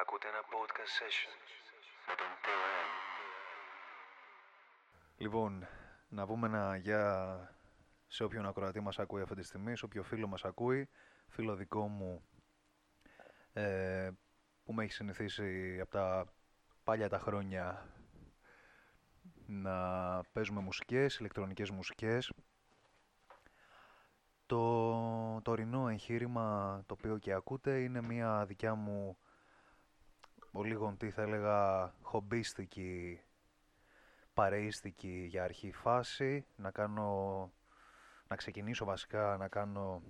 Ακούτε ένα podcast session. Με τον Τεό Λοιπόν, να πούμε ένα γεια σε όποιον ακροατή μας ακούει αυτή τη στιγμή, σε όποιο φίλο μας ακούει, φίλο δικό μου ε, που με έχει συνηθίσει από τα παλιά τα χρόνια να παίζουμε μουσικές, ηλεκτρονικές μουσικές. Το τωρινό εγχείρημα το οποίο και ακούτε είναι μια δικιά μου ο λίγον τι θα έλεγα χομπίστικη παρεΐστικη για αρχή φάση. Να κάνω να ξεκινήσω βασικά να κάνω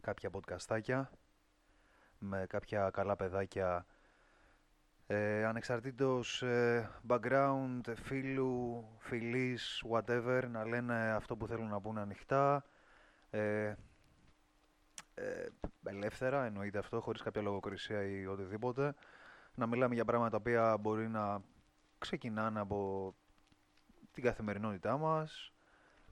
κάποια podcastάκια με κάποια καλά παιδάκια. Ε, ανεξαρτήτως ε, background, φίλου, φιλής, whatever, να λένε αυτό που θέλουν να πούνε ανοιχτά, ε, ε, ελεύθερα, εννοείται αυτό, χωρίς κάποια λογοκρισία ή οτιδήποτε. Να μιλάμε για πράγματα τα οποία μπορεί να ξεκινάνε από την καθημερινότητά μας,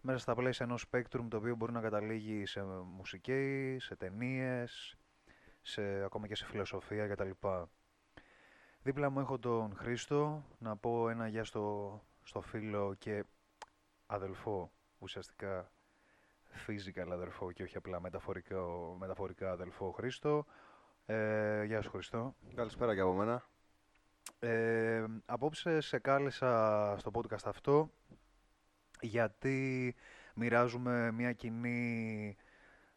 μέσα στα πλαίσια ενός spectrum το οποίο μπορεί να καταλήγει σε μουσική, σε ταινίες, σε, ακόμα και σε φιλοσοφία κτλ. Δίπλα μου έχω τον Χρήστο, να πω ένα γεια στο, στο φίλο και αδελφό, ουσιαστικά physical αδελφό και όχι απλά μεταφορικά, μεταφορικά αδελφό Χρήστο. Ε, γεια σου Χριστό. Καλησπέρα και από μένα. Ε, απόψε σε κάλεσα στο podcast αυτό γιατί μοιράζουμε μια κοινή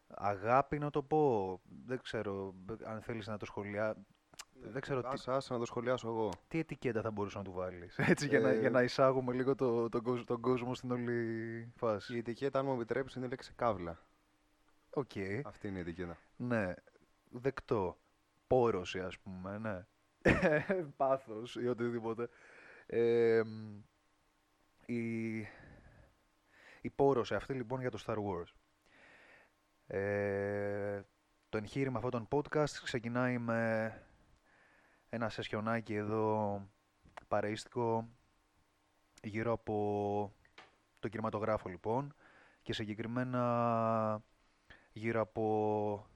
αγάπη να το πω. Δεν ξέρω αν θέλεις να το σχολιάσεις. Δεν ξέρω τι, Άσε, άσε να το σχολιάσω εγώ. τι ετικέτα θα μπορούσα να του βάλεις. Έτσι για, να, Ε, για να εισάγουμε λίγο το, τον, κόσμο, τον κόσμο στην όλη Η φάση. ετικέτα, αν μου επιτρέψεις, είναι η λέξη καύλα. Οκ. Αυτή είναι η ετικέτα. Ναι. Δεκτό. Πόρωση ας πούμε, ναι. Πάθος ή οτιδήποτε. Ε, μ, η, η πόρωση αυτή λοιπόν για το Star Wars. Ε, το εγχείρημα αυτών των podcast ξεκινάει με ένα σεσιονάκι εδώ παρεΐστικο γύρω από το κινηματογράφο λοιπόν και συγκεκριμένα γύρω από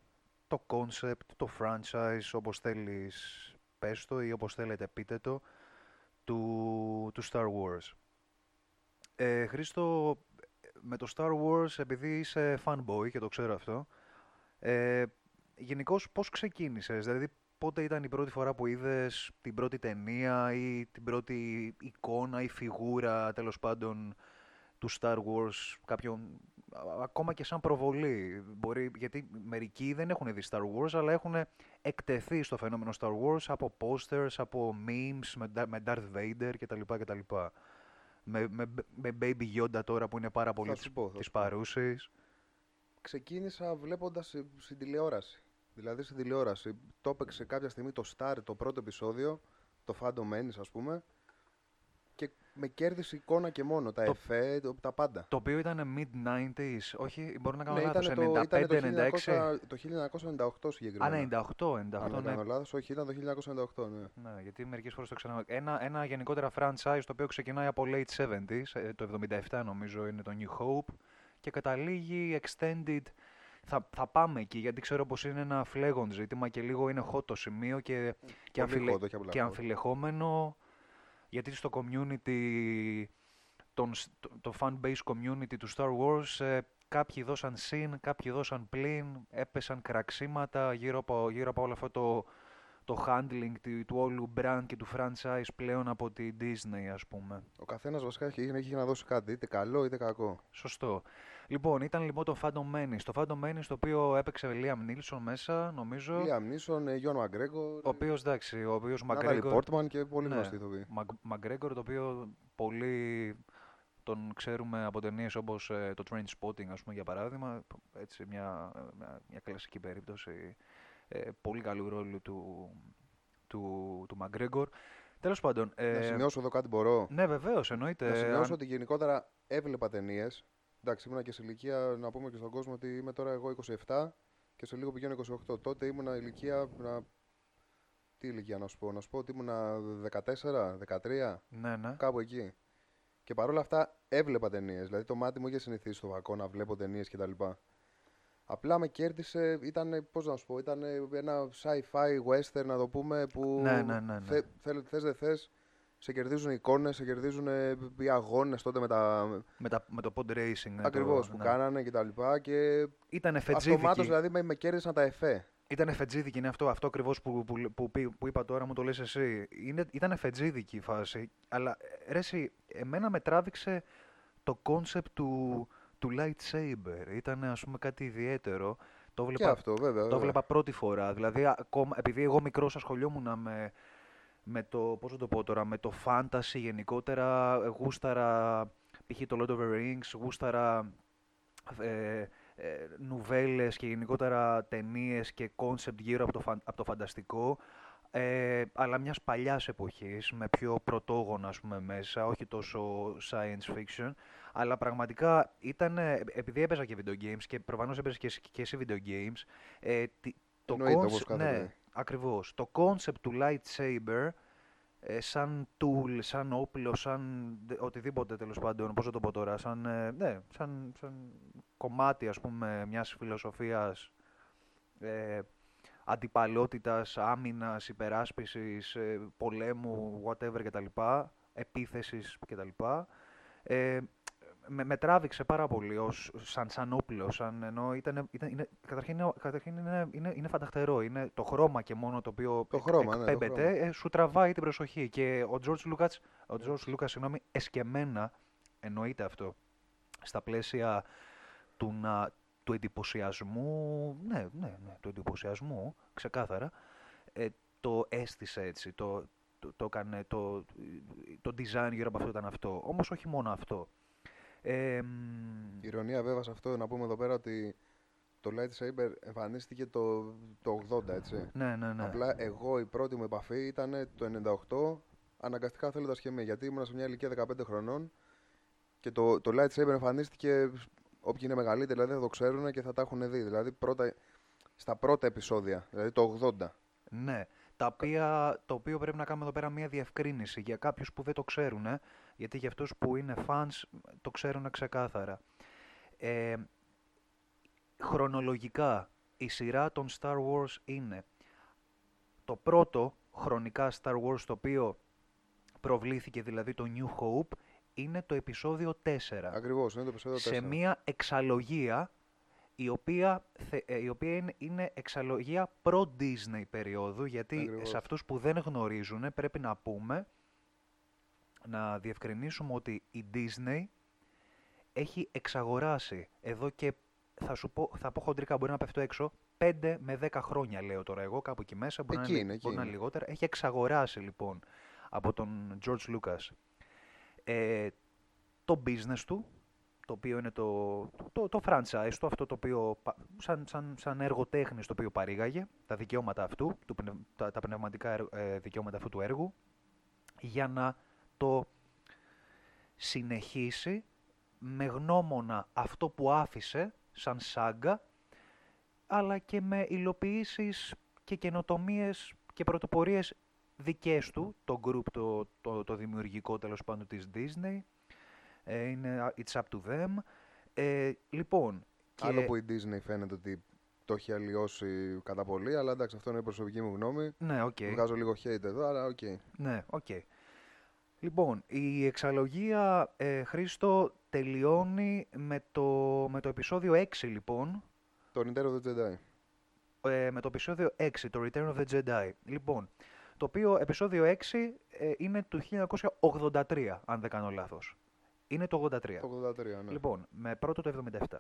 το concept, το franchise, όπως θέλεις πες το ή όπως θέλετε πείτε το, του, του Star Wars. Ε, Χρήστο, με το Star Wars, επειδή είσαι fanboy και το ξέρω αυτό, ε, γενικώς πώς ξεκίνησες, δηλαδή πότε ήταν η πρώτη φορά που είδες την πρώτη ταινία ή την πρώτη εικόνα ή φιγούρα τέλος πάντων του Star Wars, κάποιον, α- ακόμα και σαν προβολή. Μπορεί, γιατί μερικοί δεν έχουν δει Star Wars, αλλά έχουν εκτεθεί στο φαινόμενο Star Wars από posters, από memes με, Da- με Darth Vader κτλ. κτλ. Με, με, με Baby Yoda τώρα που είναι πάρα πολύ σου της, πω, θα της σου πω. παρούσης. Ξεκίνησα βλέποντας ε, στην τηλεόραση. Δηλαδή στην τηλεόραση. Το έπαιξε κάποια στιγμή το Star, το πρώτο επεισόδιο, το Phantom Menace ας πούμε. Και με κέρδισε εικόνα και μόνο. Τα Το- εφέ, το- τα πάντα. Το οποίο ήταν mid-90s, όχι, μπορεί να κάνω Ναι, λάθος, ήταν το, ήτανε 95-96. το, 1900 το 1998 Α, συγκεκριμένα. 98, 98, Αν δεν ναι. κάνω λάθος, όχι, ήταν το 1998, ναι. Ναι, γιατί μερικές φορές το ξανά... Ένα, ένα γενικότερα franchise το οποίο ξεκινάει από late 70s, ε, το 77 νομίζω είναι το New Hope και καταλήγει extended. Θα, θα πάμε εκεί γιατί ξέρω πως είναι ένα φλέγον ζήτημα και λίγο είναι hot το σημείο και, και, Πολύ αμφιλε- hot, όχι απλά και hot. αμφιλεχόμενο γιατί στο community, τον, σ- το, το fan base community του Star Wars ε, κάποιοι δώσαν συν, κάποιοι δώσαν πλην, έπεσαν κραξίματα γύρω από, γύρω από όλο αυτό το, το handling του, του όλου brand και του franchise πλέον από τη Disney ας πούμε. Ο καθένας βασικά έχει, έχει να δώσει κάτι, είτε καλό είτε κακό. Σωστό. Λοιπόν, ήταν λοιπόν το Phantom Menace. Το Phantom Menace το οποίο έπαιξε Liam Neeson μέσα, νομίζω. Liam Neeson, Γιον Μαγκρέγκο, Ο οποίος, εντάξει, ο οποίος Νάταλι McGregor... Πόρτμαν και πολύ Ναι, γνωστοί ηθοποιοί. Μαγ- McGregor, το οποίο πολύ τον ξέρουμε από ταινίες όπως ε, το Train Spotting, ας πούμε, για παράδειγμα. Έτσι, μια, μια, μια κλασική περίπτωση ε, πολύ καλού ρόλου του, του, του McGregor. Τέλος πάντων, Να ε, σημειώσω εδώ κάτι μπορώ. ναι βεβαίως, εννοείται. Να σημειώσω αν- ότι γενικότερα έβλεπα ταινίες. Εντάξει, ήμουνα και σε ηλικία να πούμε και στον κόσμο ότι είμαι τώρα εγώ 27 και σε λίγο πηγαίνω 28. Τότε ήμουνα ηλικία να. Τι ηλικία να σου πω, να σου πω ότι ήμουνα 14, 13, Ναι, ναι. κάπου εκεί. Και παρόλα αυτά έβλεπα ταινίες. Δηλαδή το μάτι μου είχε συνηθίσει στο βακό να βλέπω ταινίες κτλ. Απλά με κέρδισε, ήταν, πώς να σου πω, ήταν ένα sci-fi western να το πούμε που Ναι, ναι, ναι, ναι. θε- θέλ- θες δεν θες, σε κερδίζουν οι εικόνες, σε κερδίζουν οι αγώνες τότε με τα... Με, τα, με το pod racing. ναι, Ακριβώς το, που ναι. κάνανε και τα λοιπά και Ήταν αυτομάτως εφετζίδικη. δηλαδή με, με κέρδισαν τα εφέ. Ήταν εφετζίδικη, είναι αυτό, αυτό ακριβώς που, που, που, που, που είπα τώρα, μου το λες εσύ. Είναι, ήταν εφετζίδικη η φάση. Αλλά ε, ρε, εσύ, εμένα με τράβηξε το κόνσεπτ του, του lightsaber. Ήταν ας πούμε κάτι ιδιαίτερο. Το Και βλέπα, αυτό βέβαια. το βέβαια. βλέπα πρώτη φορά. Δηλαδή, ακόμα, επειδή εγώ μικρός ασχολιόμουν με, με το, πώς θα το πω τώρα, με το fantasy γενικότερα, ε, γούσταρα, π.χ. το Lord of the Rings, γούσταρα ε, ε, νουβέλες και γενικότερα ταινίες και κόνσεπτ γύρω από το, φαν- από το φανταστικό, ε, αλλά μιας παλιάς εποχής, με πιο πρωτόγωνα ας πούμε μέσα, όχι τόσο science fiction, αλλά πραγματικά ήταν, ε, επειδή έπαιζα και video games και προφανώς έπαιζες και, εσύ- και εσύ video games, ε, τι- το Εννοείται, όπως concept, κάθε ναι, παιδί. Ακριβώς, το concept του lightsaber ε, σαν tool, σαν όπλο, σαν δε- οτιδήποτε τέλος πάντων, πώς θα το πω τώρα, σαν, ε, ναι, σαν, σαν κομμάτι ας πούμε μιας φιλοσοφίας ε, αντιπαλότητας, άμυνας, υπεράσπισης, ε, πολέμου, whatever κτλ, επίθεσης κτλ. Ε, με, με τράβηξε πάρα πολύ ως, σαν, σαν όπλο, σαν, ενώ ήταν, ήταν, είναι, καταρχήν, είναι, καταρχήν είναι, είναι, είναι φανταχτερό, είναι το χρώμα και μόνο το οποίο Το χρώμα, ναι, το εκπέμπεται, χρώμα. ε, σου τραβάει την προσοχή και ο George Lucas, ο George Lucas συγγνώμη, εσκεμμένα εννοείται αυτό, στα πλαίσια του, να, του εντυπωσιασμού, ναι, ναι, ναι, του εντυπωσιασμού, ξεκάθαρα, ε, το έστησε έτσι, το, το, το έκανε, το, το design γύρω από αυτό ήταν αυτό. Όμως όχι μόνο αυτό. Ε, μ, Η ηρωνία βέβαια σε αυτό να πούμε εδώ πέρα ότι το lightsaber εμφανίστηκε το, το 80 έτσι. ναι, ναι, ναι. Απλά εγώ η πρώτη μου επαφή ήταν το 98 αναγκαστικά θέλοντας και εμεί γιατί ήμουν σε μια ηλικία 15 χρονών και το, το lightsaber εμφανίστηκε όποιοι είναι μεγαλύτεροι δηλαδή θα το ξέρουν και θα τα έχουν δει. Δηλαδή πρώτα, στα πρώτα επεισόδια, δηλαδή το 80. Ναι, τα οποία, το οποίο πρέπει να κάνουμε εδώ πέρα μια διευκρίνηση για κάποιους που δεν το ξέρουν, γιατί για αυτούς που είναι fans το ξέρουν ξεκάθαρα. Ε, χρονολογικά, η σειρά των Star Wars είναι το πρώτο χρονικά Star Wars το οποίο προβλήθηκε, δηλαδή το New Hope, είναι το επεισόδιο 4 Ακριβώς, είναι το επεισόδιο 4. σε μία εξαλογία η οποία, θε- ε, η οποία είναι, είναι εξαλογία προ-Disney περίοδου γιατί Ακριβώς. σε αυτούς που δεν γνωρίζουν πρέπει να πούμε να διευκρινίσουμε ότι η Disney έχει εξαγοράσει εδώ και θα σου πω, θα πω χοντρικά μπορεί να πέφτω έξω 5 με 10 χρόνια λέω τώρα εγώ κάπου εκεί μέσα μπορεί, Εκεί να, είναι, είναι, εκεί μπορεί να είναι είναι. λιγότερα έχει εξαγοράσει λοιπόν από τον George Lucas ε, το business του, το οποίο είναι το, το, το franchise του, αυτό το οποίο, πα- σαν, σαν, σαν έργο τέχνης το οποίο παρήγαγε, τα δικαιώματα αυτού, του, πνευ- τα, τα πνευματικά έργ- ε, δικαιώματα αυτού του έργου, για να το συνεχίσει με γνώμονα αυτό που άφησε σαν σάγκα, αλλά και με υλοποιήσεις και καινοτομίες και πρωτοπορίες δικές του, το group το, το, το δημιουργικό τέλος πάντων της Disney, ε, είναι α, it's up to them. Ε, λοιπόν, και, Άλλο που η Disney φαίνεται ότι το έχει αλλοιώσει κατά πολύ, αλλά εντάξει, αυτό είναι η προσωπική μου γνώμη. ναι, οκ. Βγάζω λίγο hate εδώ, αλλά οκ. Ναι, οκ. Λοιπόν, η εξαλογία, ε, Χρήστο, τελειώνει με το, με το επεισόδιο 6, λοιπόν. Το Return of the Jedi. Ε, με το επεισόδιο 6, το Return of the Jedi. Λοιπόν, το οποίο επεισόδιο 6 ε, είναι του 1983, αν δεν κάνω λάθος. Είναι το 83. Το 83, ναι. Λοιπόν, με πρώτο το 77.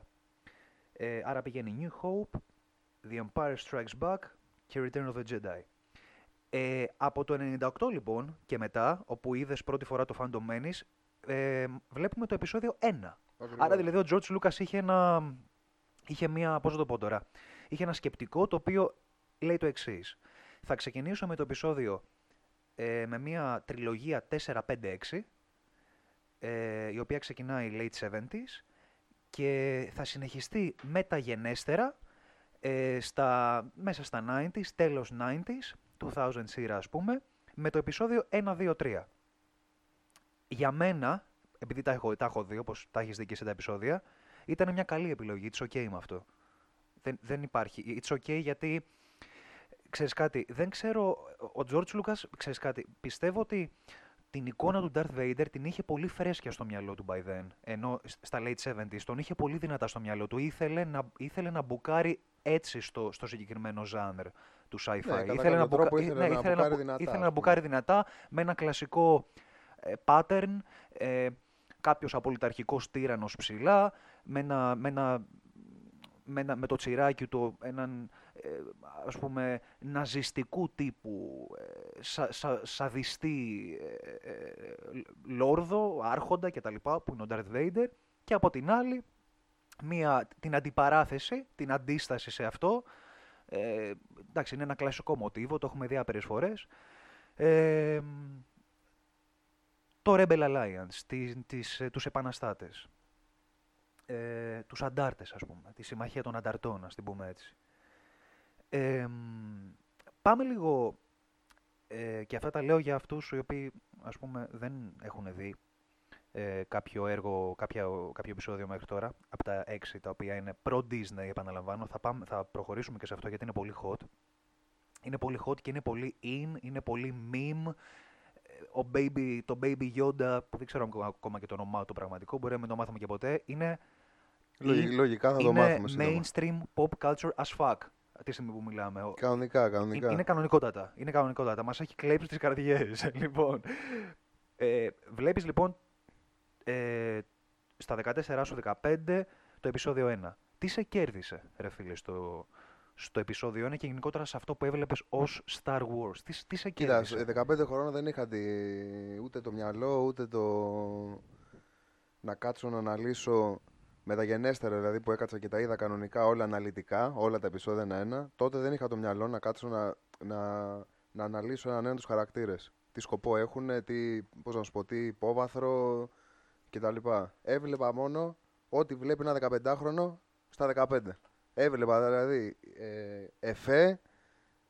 Ε, άρα πηγαίνει New Hope, The Empire Strikes Back και Return of the Jedi. Ε, από το 98 λοιπόν και μετά, όπου είδες πρώτη φορά το Phantom Menace, ε, βλέπουμε το επεισόδιο 1. Ακριβώς. Άρα δηλαδή ο George Lucas είχε ένα, είχε μια, πώς θα το πω τώρα, είχε ένα σκεπτικό το οποίο λέει το εξής. Θα ξεκινήσω με το επεισόδιο ε, με μια τριλογία 4-5-6, ε, η οποία ξεκινάει late 70s και θα συνεχιστεί μεταγενέστερα ε, στα, μέσα στα 90s, τέλος 90s, 2000 σειρά ας πούμε, με το επεισόδιο 1-2-3. Για μένα, επειδή τα έχω, τα έχω δει όπως τα έχεις δει και σε τα επεισόδια, ήταν μια καλή επιλογή, it's ok με αυτό. Δεν, δεν υπάρχει. It's okay γιατί, ξέρεις κάτι, δεν ξέρω, ο George Lucas, ξέρεις κάτι, πιστεύω ότι την εικόνα του Darth Vader την είχε πολύ φρέσκια στο μυαλό του by then, ενώ στα late 70s τον είχε πολύ δυνατά στο μυαλό του. Ήθελε να, ήθελε να μπουκάρει έτσι στο, στο συγκεκριμένο ζάνερ του sci-fi. κατά ήθελε, κάποιο να, τρόπο μπουκα- ήθελε ναι, να ήθελε μπουκάρει μπου- δυνατά, ήθελε ας να πούμε. μπουκάρει δυνατά με ένα κλασικό ε, pattern, ε, κάποιος απολυταρχικός τύρανος ψηλά, με, ένα, με, ένα, με, ένα- με το τσιράκι του έναν ε, ας πούμε ναζιστικού τύπου ε, σα, σα, σαδιστή ε, ε, λόρδο, άρχοντα κτλ. που είναι ο Darth Vader και από την άλλη μία, την αντιπαράθεση, την αντίσταση σε αυτό ε, εντάξει είναι ένα κλασικό μοτίβο, το έχουμε δει άπειρες φορές. Ε, το Rebel Alliance, τις, τις, ε, τους επαναστάτες, ε, τους αντάρτες ας πούμε, τη συμμαχία των ανταρτών, ας την πούμε έτσι. Ε, μ, πάμε λίγο, ε, και αυτά τα λέω για αυτούς οι οποίοι ας πούμε δεν έχουν δει ε, κάποιο έργο, κάποια, κάποιο επεισόδιο μέχρι τώρα, από τα έξι τα οποία είναι προ-Disney επαναλαμβάνω, θα, πάμε, θα προχωρήσουμε και σε αυτό γιατί είναι πολύ hot. Είναι πολύ hot και είναι πολύ in, είναι πολύ meme. Ε, Ο baby, το Baby Yoda, που δεν ξέρω ακόμα- ακόμα και το όνομά του πραγματικό, μπορεί να μην το μάθουμε και ποτέ, είναι, Λογι- Λογικά θα το είναι μάθουμε σύντομα. mainstream pop culture as fuck τη στιγμή που μιλάμε. Ο- Κανονικά, είναι, κανονικά. είναι κανονικότατα. Είναι κανονικότατα. Μας έχει κλέψει τις καρδιές. λοιπόν, ε, βλέπεις λοιπόν ε, στα 14 σου 15 το επεισόδιο 1. Τι σε κέρδισε, ρε φίλε, στο, στο επεισόδιο 1 και γενικότερα σε αυτό που έβλεπες ως Star Wars; Τι, τι σε Κοίτα, κέρδισε; σε 15 χρόνια δεν είχα τη... ούτε το μυαλό, ούτε το να κάτσω να αναλύσω μεταγενέστερα, δηλαδή που έκατσα και τα είδα κανονικά όλα αναλυτικά, όλα τα επεισόδια ένα-ένα. Τότε δεν είχα το μυαλό να κάτσω να, να, να αναλύσω έναν ένα τους χαρακτήρες. Τι σκοπό έχουν, τι, πώς να σου πω, τι υπόβαθρο κτλ. Έβλεπα μόνο ό,τι βλέπει ένα 15χρονο στα 15. Έβλεπα δηλαδή ε, εφέ,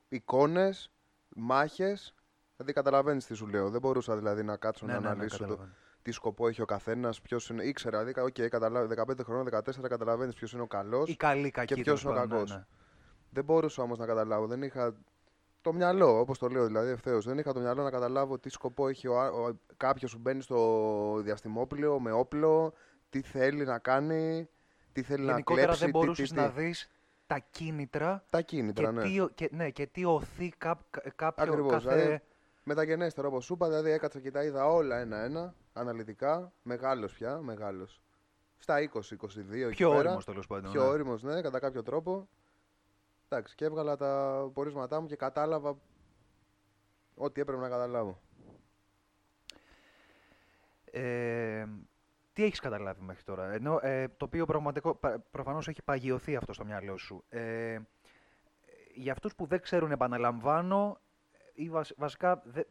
εικόνες, μάχες. Δηλαδή καταλαβαίνεις τι σου λέω. Δεν μπορούσα δηλαδή να κάτσω Ναι, να ναι, ναι, αναλύσω το, καταλαβαίνω. τι σκοπό έχει ο καθένας, ποιος είναι. Ήξερα, δηλαδή, οκ, καταλάβει, 15 χρόνων, 14 καταλαβαίνεις ποιος είναι ο καλός. Οι καλοί κακοί. και ποιος τέλος είναι ο πάντων, ναι, κακός. ναι. Δεν μπορούσα όμως να καταλάβω. Δεν είχα το μυαλό, όπως το λέω δηλαδή ευθέως. Δεν είχα το μυαλό να καταλάβω τι σκοπό έχει ο, ο, κάποιος που μπαίνει στο διαστημόπλαιο με όπλο, τι θέλει να κάνει, τι θέλει Γενικότερα να κλέψει. δεν τι- μπορούσες τι, τι, να δεις τα κίνητρα Τα κίνητρα, και, ναι. τι, ο- και, ναι, και τι οθεί κά, κα- κάποιο Ακριβώς, κάθε... δηλαδή, Μεταγενέστερα όπως σου είπα, δηλαδή έκατσα και τα είδα όλα ένα-ένα, αναλυτικά. Μεγάλος πια, μεγάλος. Στα 20-22 εκεί πιο πέρα. όριμος τέλος πάντων. Πιο ναι. όριμος, ναι, κατά κάποιο τρόπο. Εντάξει, και έβγαλα τα πορίσματά μου και κατάλαβα ό,τι έπρεπε να καταλάβω. Ε, τι έχεις καταλάβει μέχρι τώρα, ενώ, ε, το οποίο πραγματικό, πα- προφανώς έχει παγιωθεί αυτό στο μυαλό σου. Ε, για αυτούς που δεν ξέρουν, επαναλαμβάνω, ή βασ- βασικά δε,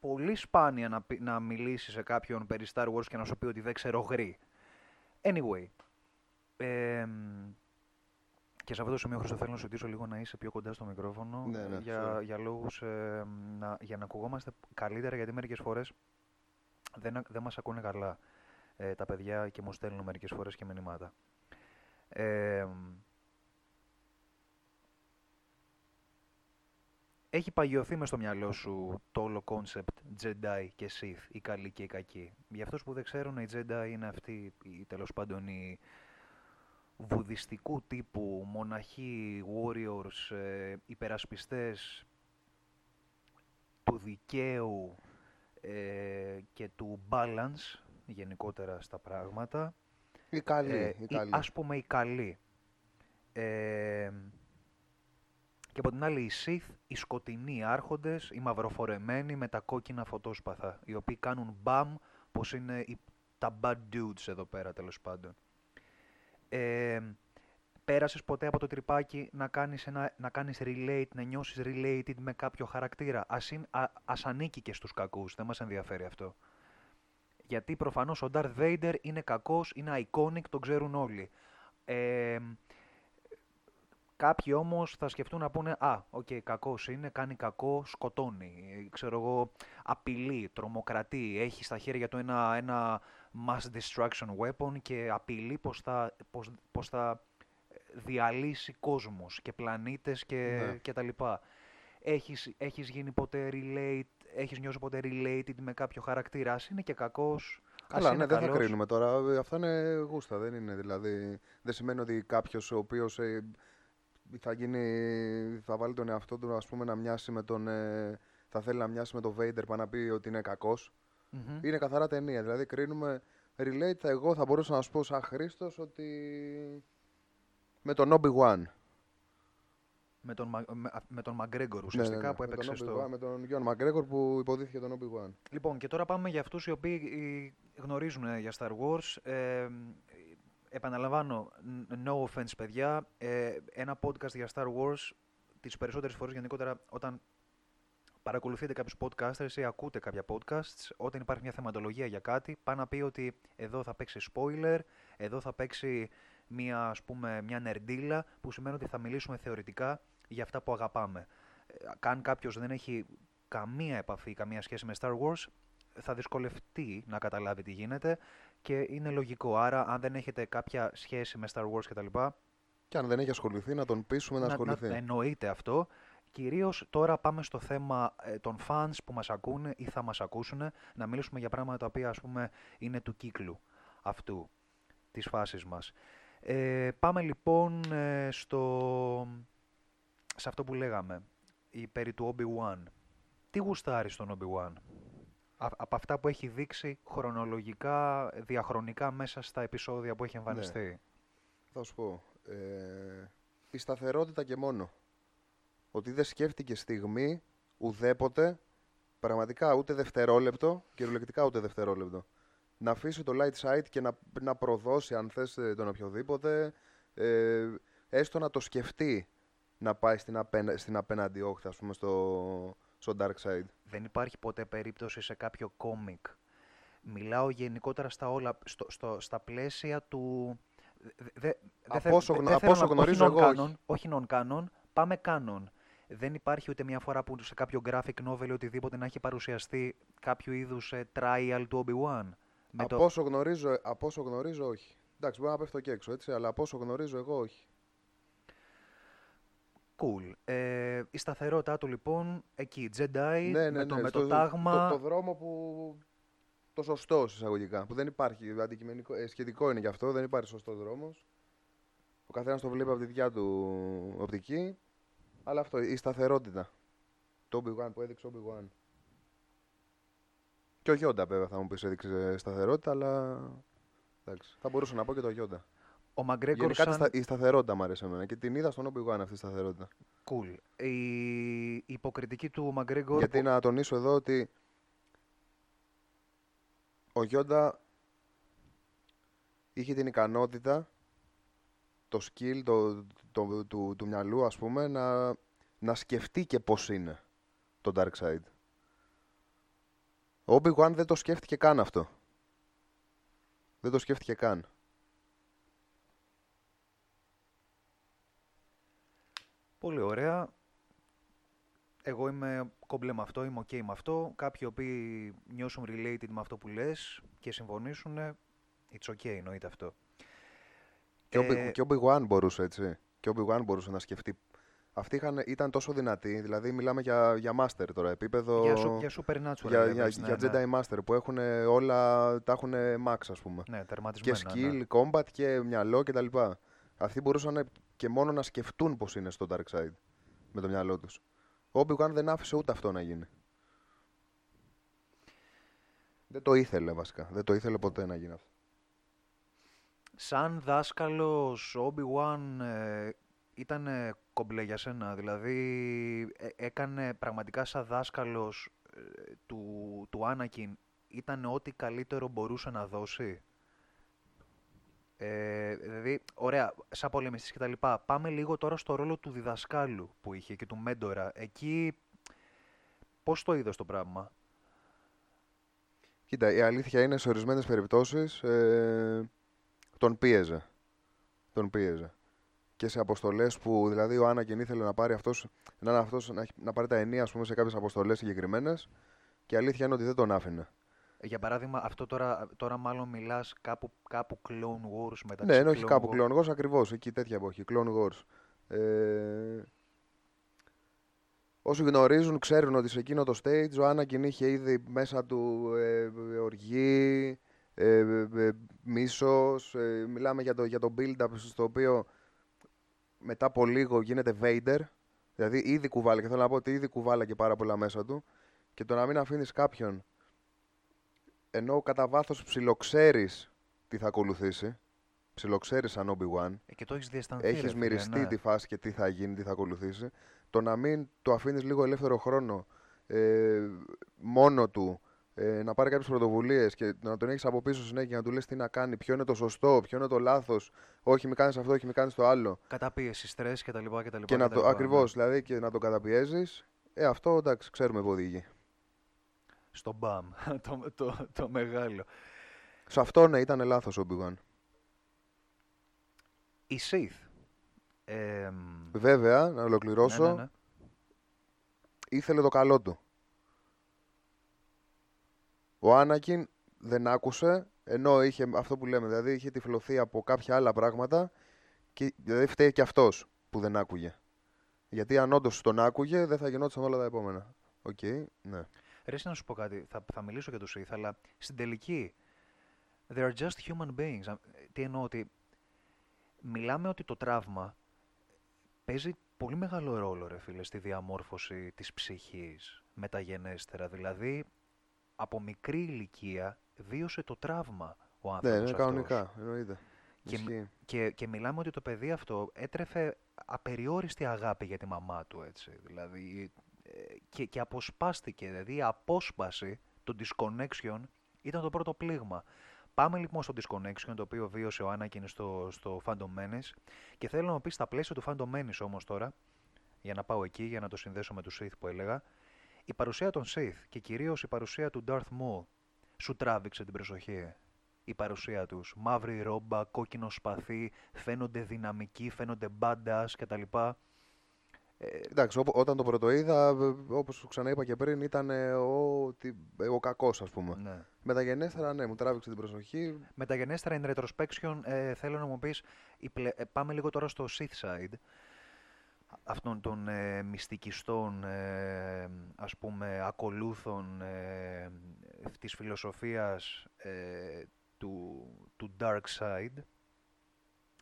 πολύ σπάνια να, πει- να μιλήσεις σε κάποιον περί Star Wars και να σου πει ότι δεν ξέρω γρή. Anyway, ε, και σε αυτό το σημείο, Χρήστο, θέλω να σου ζητήσω λίγο να είσαι πιο κοντά στο μικρόφωνο Ναι, ναι, για, sorry. για λόγους ε, να, για να ακουγόμαστε καλύτερα, γιατί μερικές φορές δεν, α- δεν μας ακούνε καλά ε, τα παιδιά και μου στέλνουν μερικές φορές και μηνύματα. Ε, έχει παγιωθεί μες στο μυαλό σου το όλο concept Jedi και Sith, οι καλοί και οι κακοί. Για αυτούς που δεν ξέρουν, οι Jedi είναι αυτοί, οι, τέλος πάντων, οι βουδιστικού τύπου μοναχοί, warriors, ε, υπερασπιστές του δικαίου ε, και του balance γενικότερα στα πράγματα. Η καλή, Ε, η οι- καλή. ας πούμε οι καλοί. Ε, και από την άλλη οι Sith, οι σκοτεινοί άρχοντες, οι μαυροφορεμένοι με τα κόκκινα φωτόσπαθα, οι οποίοι κάνουν μπαμ πως είναι οι, τα bad dudes εδώ πέρα τέλος πάντων. Ε, πέρασες ποτέ από το τρυπάκι να κάνεις, ένα, να κάνεις relate, να νιώσεις related με κάποιο χαρακτήρα; Ας, είναι, α, ας ανήκει και στους κακούς, δεν μας ενδιαφέρει αυτό. Γιατί προφανώς ο Darth Vader είναι κακός, είναι iconic, τον ξέρουν όλοι. Ε, κάποιοι όμως θα σκεφτούν να πούνε «Α, οκ, κακός είναι, κάνει κακό, σκοτώνει, ε, ξέρω εγώ, απειλεί, τρομοκρατεί, έχει στα χέρια του ένα, ένα mass destruction weapon και απειλεί πως θα, πως, πως θα ε, διαλύσει κόσμους και πλανήτες και, Ναι. και τα λοιπά. Έχεις, έχεις γίνει ποτέ relate, έχεις νιώσει ποτέ related με κάποιο χαρακτήρα, ας είναι και κακός, ας Καλά, είναι ναι, δεν θα καλός. κρίνουμε τώρα. Ε, Αυτά είναι γούστα, δεν είναι δηλαδή. Δεν σημαίνει ότι κάποιος ο οποίος θα γίνει. θα βάλει τον εαυτό του ας πούμε, να μοιάσει με τον. ε, θα θέλει να μοιάσει με τον Vader πάνω να πει ότι είναι κακός. Μμμ. Είναι καθαρά ταινία. Δηλαδή κρίνουμε. Relate, θα- εγώ θα μπορούσα να σου πω σαν Χρήστος ότι. με τον Obi-Wan. Με τον, Μα- με, με τον McGregor Ναι, ναι, ουσιαστικά ναι, που με τον έπαιξε Obi-Wan, στο... Με τον Γιώργο Μαγκρέγορ που υποδίθηκε τον Obi-Wan. Λοιπόν, και τώρα πάμε για αυτούς οι οποίοι ε, γνωρίζουν ε, για Star Wars. Ε, επαναλαμβάνω, n- no offense παιδιά, ε, ένα podcast για Star Wars τις περισσότερες φορές γενικότερα όταν παρακολουθείτε κάποιους podcasters ή ακούτε κάποια podcasts, όταν υπάρχει μια θεματολογία για κάτι, πάει να πει ότι εδώ θα παίξει spoiler, εδώ θα παίξει μια, ας πούμε, μια νερντίλα, που σημαίνει ότι θα μιλήσουμε θεωρητικά για αυτά που αγαπάμε. Ε, Αν κάποιος δεν έχει καμία επαφή, καμία σχέση με Star Wars, θα δυσκολευτεί να καταλάβει τι γίνεται και είναι λογικό. Άρα, αν δεν έχετε κάποια σχέση με Star Wars κτλ., Και αν δεν έχει ασχοληθεί, να τον πείσουμε να, ασχοληθεί. εννοείται αυτό. Κυρίως τώρα πάμε στο θέμα ε, των fans που μας ακούνε ή θα μας ακούσουν, να μιλήσουμε για πράγματα τα οποία ας πούμε είναι του κύκλου αυτού της φάσης μας. Ε, πάμε λοιπόν ε, στο... σε αυτό που λέγαμε, η περί του Obi-Wan. Τι γουστάρεις στον Obi-Wan? Α- από αυτά που έχει δείξει χρονολογικά, διαχρονικά μέσα στα επεισόδια που έχει εμφανιστεί. Θα σου πω. Ε, η σταθερότητα και μόνο. Ότι δεν σκέφτηκε στιγμή ουδέποτε, πραγματικά ούτε δευτερόλεπτο, κυριολεκτικά ούτε δευτερόλεπτο. Να αφήσει το light side και να, να προδώσει αν θες ε, τον οποιοδήποτε, ε, έστω να το σκεφτεί να πάει στην, απένα, στην απέναντι όχθη, ας πούμε, στο, στο dark side. δεν υπάρχει ποτέ περίπτωση σε κάποιο κόμικ. Μιλάω γενικότερα στα όλα, στο, στο, στα πλαίσια του... Δε, δε, Από θε- όσο δε- γνω- δεν από θέλω όσο να- γνωρίζω όχι εγώ, non-canon, όχι non-canon, πάμε canon. Δεν υπάρχει ούτε μια φορά που σε κάποιο graphic novel ή οτιδήποτε να έχει παρουσιαστεί κάποιο είδους ε, trial του Obi-Wan. Με από, το... όσο γνωρίζω, από όσο γνωρίζω, όχι. Εντάξει, μπορεί να πέφτω και έξω, έτσι, αλλά από όσο γνωρίζω εγώ, όχι. Cool. Ε, η σταθερότητά του λοιπόν εκεί, Jedi, ναι, ναι, με, το, ναι, με στο- το τάγμα... Το, το δρόμο που. Το σωστό εισαγωγικά. Που δεν υπάρχει. Αντικειμενικό, ε, σχετικό είναι γι' αυτό, δεν υπάρχει σωστός δρόμος. Ο καθένας το βλέπει από τη δικιά του οπτική. Αλλά αυτό, η σταθερότητα. Το Obi-Wan που έδειξε ο Obi-Wan. Και ο Γιόντα βέβαια θα μου πεις έδειξε σταθερότητα, αλλά. Εντάξει. Θα μπορούσα να πω και το Γιόντα. Ο McGregor Γενικά σαν... τη στα- η σταθερότητα μου αρέσει εμένα και την είδα στον Obi-Wan αυτή η σταθερότητα. Cool. Η η υποκριτική του McGregor... Γιατί να τονίσω εδώ ότι ο Γιόντα είχε την ικανότητα, το skill το, το, του, του μυαλού ας πούμε, να, να σκεφτεί και πώς είναι το Dark Side. Ο Obi-Wan δεν το σκέφτηκε καν αυτό. Δεν το σκέφτηκε καν. Πολύ ωραία. Εγώ είμαι κομπλέ με αυτό, είμαι ok με αυτό. Κάποιοι οποίοι νιώσουν related με αυτό που λες και συμφωνήσουν, it's ok, εννοείται αυτό. Και, ο Ε, Obi- και ο Obi-Wan μπορούσε έτσι. Και ο Obi-Wan μπορούσε να σκεφτεί. Αυτοί είχαν, ήταν τόσο δυνατοί, δηλαδή μιλάμε για, για master τώρα, επίπεδο... Για, σου- για supernatural για, για, levels, ναι, για ναι. Jedi Master που έχουν όλα, τα έχουν max ας πούμε. Ναι, και τερματισμένα. skill, ναι. combat και μυαλό κτλ. Αυτοί μπορούσαν και μόνο να σκεφτούν πώς είναι στο Dark Side με το μυαλό τους. Ο Obi-Wan δεν άφησε ούτε αυτό να γίνει. Δεν το ήθελε βασικά. Δεν το ήθελε ποτέ να γίνει αυτό. Σαν δάσκαλος, ο Obi-Wan ε, ήταν κομπλέ για σένα. Δηλαδή, ε, έκανε πραγματικά σαν δάσκαλος ε, του, του Anakin, ήταν ό,τι καλύτερο μπορούσε να δώσει; Ε, δηλαδή, ωραία, σαν πολεμιστής και τα λοιπά. Πάμε λίγο τώρα στο ρόλο του διδασκάλου που είχε και του μέντορα. Εκεί, πώς το είδες το πράγμα; Κοίτα, η αλήθεια είναι σε ορισμένες περιπτώσεις ε, τον πίεζε. Τον πίεζε. Και σε αποστολές που δηλαδή ο Άννακεν ήθελε να πάρει αυτός, να, είναι αυτός, να, έχει- να πάρει τα ενία ας πούμε, σε κάποιες αποστολές συγκεκριμένες. Και η αλήθεια είναι ότι δεν τον άφηνε. Για παράδειγμα, αυτό τώρα, τώρα μάλλον μιλάς κάπου, κάπου Clone Wars μεταξύ Ναι, ενώ όχι Clone κάπου Wars- Clone Wars, ακριβώς, εκεί τέτοια εποχή, Clone Wars. Ε, όσοι γνωρίζουν, ξέρουν ότι σε εκείνο το stage ο Anakin είχε ήδη μέσα του ε, ε, οργή, ε, ε, ε, μίσος, ε, μιλάμε για το, για το build-up στο οποίο μετά από λίγο γίνεται Vader, δηλαδή ήδη κουβάλα, και θέλω να πω ότι ήδη κουβάλα και πάρα πολλά μέσα του, και το να μην αφήνεις κάποιον, ενώ κατά βάθος ψιλοξέρεις τι θα ακολουθήσει, ψιλοξέρεις σαν Obi-Wan, Ε, και το έχεις διαισθανθεί, ρε έχεις φίλε, μυριστεί ναι. τη φάση και τι θα γίνει, τι θα ακολουθήσει, το να μην το αφήνεις λίγο ελεύθερο χρόνο ε, μόνο του, ε, να πάρει κάποιες πρωτοβουλίες και να τον έχεις από πίσω συνέχεια και να του λες τι να κάνει, ποιο είναι το σωστό, ποιο είναι το λάθος, όχι μη κάνεις αυτό, όχι μη κάνεις το άλλο. Καταπίεση, στρες και τα λοιπά και τα λοιπά. Και να τα το, λοιπά, ακριβώς, δηλαδή και να το καταπιέζεις, ε, αυτό εντάξει, ξέρουμε που οδηγεί. ναι. Στο μπαμ, το, το, το μεγάλο. Σε αυτό ναι, ήταν λάθος ο Obi-Wan. Η Sith. Ε, Βέβαια, να ολοκληρώσω, ναι, ναι, ναι. ήθελε το καλό του. Ο Άνακιν δεν άκουσε, ενώ είχε αυτό που λέμε, δηλαδή είχε τυφλωθεί από κάποια άλλα πράγματα και δηλαδή φταίει και αυτός που δεν άκουγε. Γιατί αν όντως τον άκουγε, δεν θα γινόταν όλα τα επόμενα. Οκ, ναι. Ρε, εσύ να σου πω κάτι. Θα, θα μιλήσω για τους Sith, αλλά στην τελική. They are just human beings. Α, Τι εννοώ ότι. Μιλάμε ότι το τραύμα παίζει πολύ μεγάλο ρόλο, ρε φίλε, στη διαμόρφωση της ψυχής μεταγενέστερα. Δηλαδή, από μικρή ηλικία βίωσε το τραύμα ο Ναι, άνθρωπος είναι αυτός. κανονικά, εννοείται. Και, Ισχύει. και, και μιλάμε ότι το παιδί αυτό έτρεφε απεριόριστη αγάπη για τη μαμά του, έτσι. Δηλαδή, ε, και, και αποσπάστηκε, δηλαδή η απόσπαση, το disconnection, ήταν το πρώτο πλήγμα. Πάμε λοιπόν στο disconnection, το οποίο βίωσε ο Anakin στο, στο Phantom Menace και θέλω να μου πεις στα πλαίσια του Phantom Menace όμως τώρα, για να πάω εκεί, για να το συνδέσω με τους Sith που έλεγα, η παρουσία των Sith και κυρίως η παρουσία του Darth Maul σου τράβηξε την προσοχή. Η παρουσία τους. Μαύρη ρόμπα, κόκκινο σπαθί, φαίνονται δυναμικοί, φαίνονται badass κτλ. Εντάξει, όπου- όταν το πρωτοείδα, όπως σου ξαναείπα και πριν, ήταν ε, ο, τι- ε, ο κακός, ας πούμε. Ναι. Μεταγενέστερα, ναι, μου τράβηξε την προσοχή. Μεταγενέστερα, in retrospection, ε, θέλω να μου πεις, η πλε- ε, πάμε λίγο τώρα στο Sith side, αυτών των ε, μυστικιστών, ε, ας πούμε, ακολούθων ε, της φιλοσοφίας ε, του, του dark side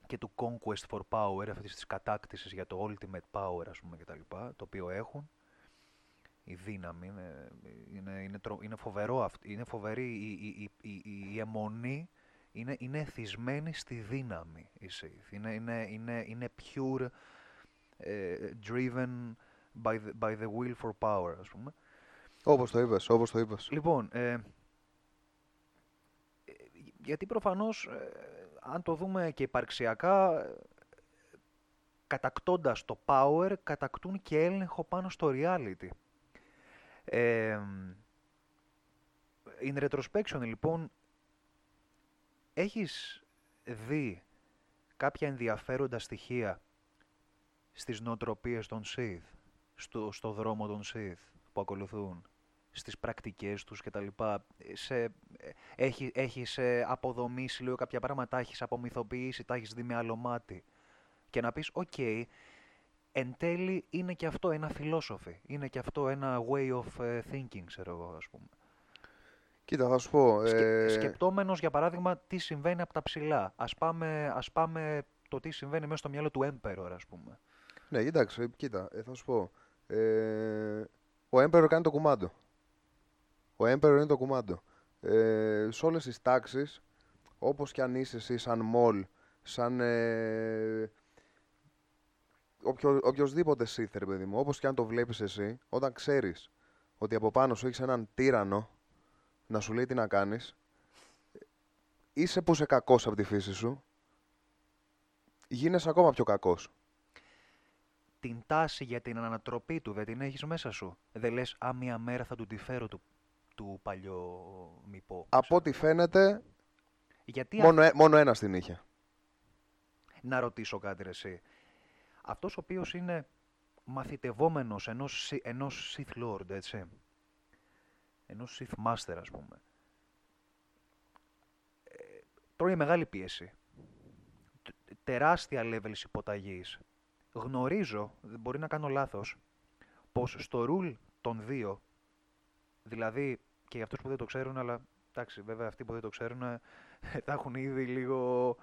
και του conquest for power, αυτής της κατάκτησης για το ultimate power, ας πούμε, και τα λοιπά, το οποίο έχουν. Η δύναμη είναι, είναι, είναι, τρο- είναι φοβερό αυτό, είναι φοβερή η, η, η, η, η αιμονή, είναι, είναι εθισμένη στη δύναμη η Sith. Είναι, είναι, είναι, είναι pure ε, driven by the, by the will for power, ας πούμε. Όπως το είπες, όπως το είπες. Λοιπόν, ε, ε, γιατί προφανώς, ε, αν το δούμε και υπαρξιακά, ε, κατακτώντας το power, κατακτούν και έλεγχο πάνω στο reality. Ε, in retrospection, λοιπόν, έχεις δει κάποια ενδιαφέροντα στοιχεία στις νοοτροπίες των Sith, στο, στο δρόμο των Sith που ακολουθούν, στις πρακτικές τους κτλ. Σε, ε, έχει, έχεις ε, αποδομήσει λίγο κάποια πράγματα, τα έχεις απομυθοποιήσει, τα έχεις δει με άλλο μάτι. Και να πεις, οκ, εν τέλει είναι και αυτό ένα philosophy, είναι και αυτό ένα way of ε, thinking, ξέρω εγώ, ας πούμε. Κοίτα, θα σου πω. Σκε, ε, σκεπτόμενος, για παράδειγμα, τι συμβαίνει από τα ψηλά. Ας πάμε, ας πάμε το τι συμβαίνει μέσα στο μυαλό του Emperor, ας πούμε. Ναι, εντάξει, κοίτα, ε, θα σου πω. Ε, ο Emperor κάνει το κουμάντο. Ο Emperor είναι το κουμάντο. Ε, σε όλες τις τάξεις, όπως και αν είσαι εσύ σαν μολ, σαν ε, οποιο, οποιοδήποτε Sith, ρε παιδί μου, όπως και αν το βλέπεις εσύ, όταν ξέρεις ότι από πάνω σου έχεις έναν τύρανο να σου λέει τι να κάνεις, είσαι που είσαι κακός από τη φύση σου, γίνεσαι ακόμα πιο κακός. Την τάση για την ανατροπή του δεν την έχεις μέσα σου. Δεν λες, α, μία μέρα θα του τη φέρω του, του παλιό μήπο. Από ό,τι φαίνεται, Γιατί μόνο, ε- μόνο ένα την είχε. να ρωτήσω κάτι ρε εσύ. Αυτός ο οποίος είναι μαθητευόμενος ενός, Si- ενός Sith Lord, έτσι. Ενός Sith Master, ας πούμε. Τώρα είναι μεγάλη πίεση. Τε- Τεράστια levels υποταγής. Γνωρίζω, δεν μπορεί να κάνω λάθος, πως στο rule των δύο, δηλαδή και για αυτούς που δεν το ξέρουν, αλλά εντάξει βέβαια αυτοί που δεν το ξέρουν ε, θα έχουν ήδη λίγο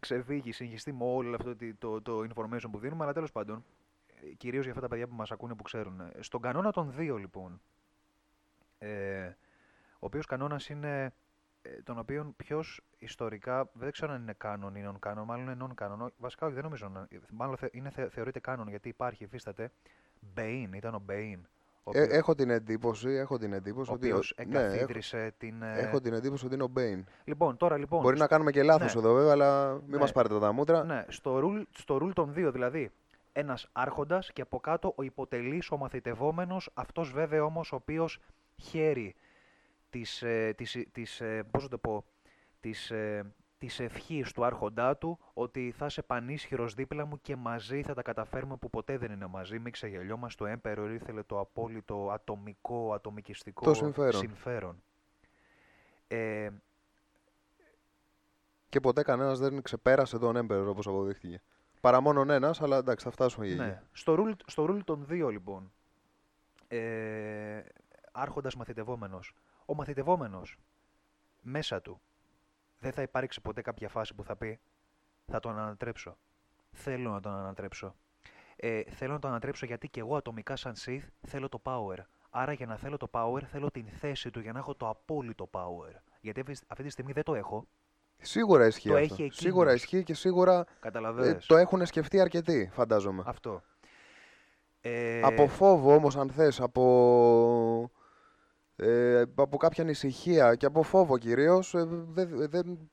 ξεφύγει, συγχυστεί με όλο αυτό το, το, το information που δίνουμε, αλλά τέλος πάντων, ε, κυρίως για αυτά τα παιδιά που μας ακούνε που ξέρουν. ε, Στον κανόνα των δύο λοιπόν, ε, ο οποίος κανόνας είναι ε, τον οποίον ποιος ιστορικά δεν ξέρω αν είναι canon ή non-canon, μάλλον είναι non-canon. Ω- Βασικά όχι, δεν νομίζω. να- Μάλλον θε- είναι, θε- θεωρείται canon γιατί υπάρχει, υφίσταται. Bane, ήταν ο Bane. Ο Ε, οποίος, έχω την εντύπωση, έχω την εντύπωση ο ότι. οποίος ναι, έχω, εγκαθίδρυσε την. ε, έχω την εντύπωση ότι είναι ο Μπέιν. Λοιπόν, τώρα λοιπόν. Μπορεί να κάνουμε και λάθος ναι. εδώ βέβαια, αλλά μην Ναι. μας πάρετε τα μούτρα. Ναι, στο rule, στο rule των δύο δηλαδή. Ένας άρχοντας και από κάτω ο υποτελής, ο μαθητευόμενος, αυτός βέβαια όμως ο οποίος χαίρει της, ε, της, της, ε, πώς να το πω, της, ε, της ευχής του άρχοντά του ότι θα είσαι πανίσχυρος δίπλα μου και μαζί θα τα καταφέρουμε που ποτέ δεν είναι μαζί. Μην ξεγελιόμαστε, το Emperor ήθελε το απόλυτο ατομικό, ατομικιστικό Το συμφέρον. συμφέρον. Ε, Και ποτέ κανένας δεν ξεπέρασε τον Emperor όπως αποδείχθηκε. Παρά μόνον ένας, αλλά εντάξει, θα φτάσουμε για εκεί. Ναι. Στο rule, στο rule των δύο λοιπόν, ε, άρχοντας μαθητευόμενος, ο μαθητευόμενος μέσα του δεν θα υπάρξει ποτέ κάποια φάση που θα πει θα τον ανατρέψω. Θέλω να τον ανατρέψω. Ε, θέλω να τον ανατρέψω γιατί και εγώ ατομικά σαν Sith θέλω το power. Άρα για να θέλω το power θέλω την θέση του για να έχω το απόλυτο power. Γιατί αυτή- αυτή τη στιγμή δεν το έχω. Σίγουρα ισχύει Το αυτό. έχει εκείνος. Σίγουρα ισχύει και σίγουρα ε, Καταλαβαίνεις. το έχουν σκεφτεί αρκετοί, φαντάζομαι. Αυτό. Ε, Από φόβο όμως αν θες, από, ε, από κάποια ανησυχία και από φόβο κυρίως, ε, δεν δεν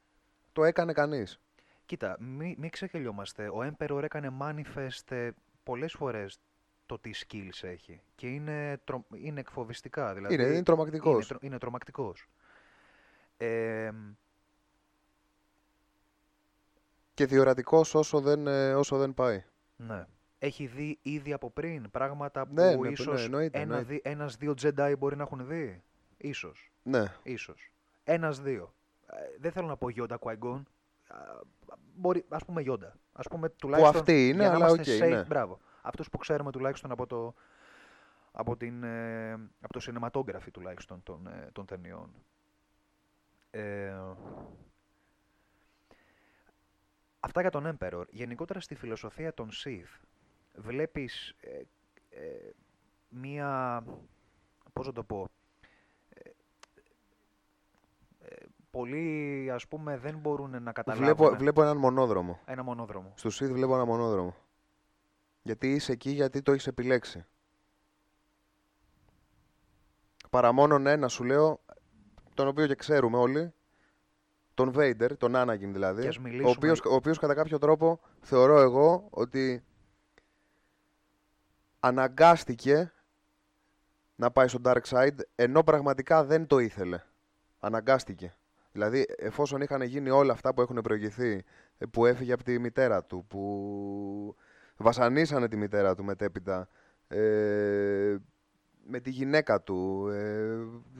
το έκανε κανείς. Κοίτα, μην μη ξεκελιόμαστε. Ο Emperor έκανε manifest ε, πολλές φορές το τι skills έχει. Και είναι, τρο... είναι εκφοβιστικά. Δηλαδή, είναι, είναι τρομακτικός. Είναι, τρο- είναι τρομακτικός. Ε, Και διορατικός όσο δεν, ε, όσο δεν πάει. ναι. Έχει δει ήδη από πριν πράγματα που Ναι, ναι, ναι, ίσως εννοείται, ένα, εννοείται. δι- ένας-δύο Jedi μπορεί να έχουν δει; Ίσως. Ναι, Ίσως. Ένας-δύο. Ε, δεν θέλω να πω Yoda Qui-Gon. Α, Μπορεί, ας πούμε Yoda. Ας πούμε τουλάχιστον αυτή είναι, για να αλλά είμαστε ok, safe, ναι. Μπράβο. Αυτούς που ξέρουμε τουλάχιστον από το, από την, ε, από το cinematography τουλάχιστον των, ε, των ταινιών. Ε, αυτά για τον Emperor. Γενικότερα στη φιλοσοφία των Sith βλέπεις ε, ε, μία, πώς να το πω, ε, ε, πολλοί ας πούμε δεν μπορούν να καταλάβουν βλέπω, βλέπω έναν μονόδρομο. ένα μονόδρομο. Στου Sith βλέπω ένα μονόδρομο. Γιατί είσαι εκεί, γιατί το έχεις επιλέξει. Παρά μόνον ένα σου λέω, τον οποίο και ξέρουμε όλοι, τον Vader, τον Anakin δηλαδή, Και ας ο μιλήσουμε- οποίος, ο οποίος κατά κάποιο τρόπο θεωρώ εγώ ότι αναγκάστηκε να πάει στο Dark Side ενώ πραγματικά δεν το ήθελε. Αναγκάστηκε. Δηλαδή, εφόσον είχαν γίνει όλα αυτά που έχουν προηγηθεί, ε, που έφυγε από τη μητέρα του, που βασανίσανε τη μητέρα του μετέπειτα, ε, με τη γυναίκα του, ε,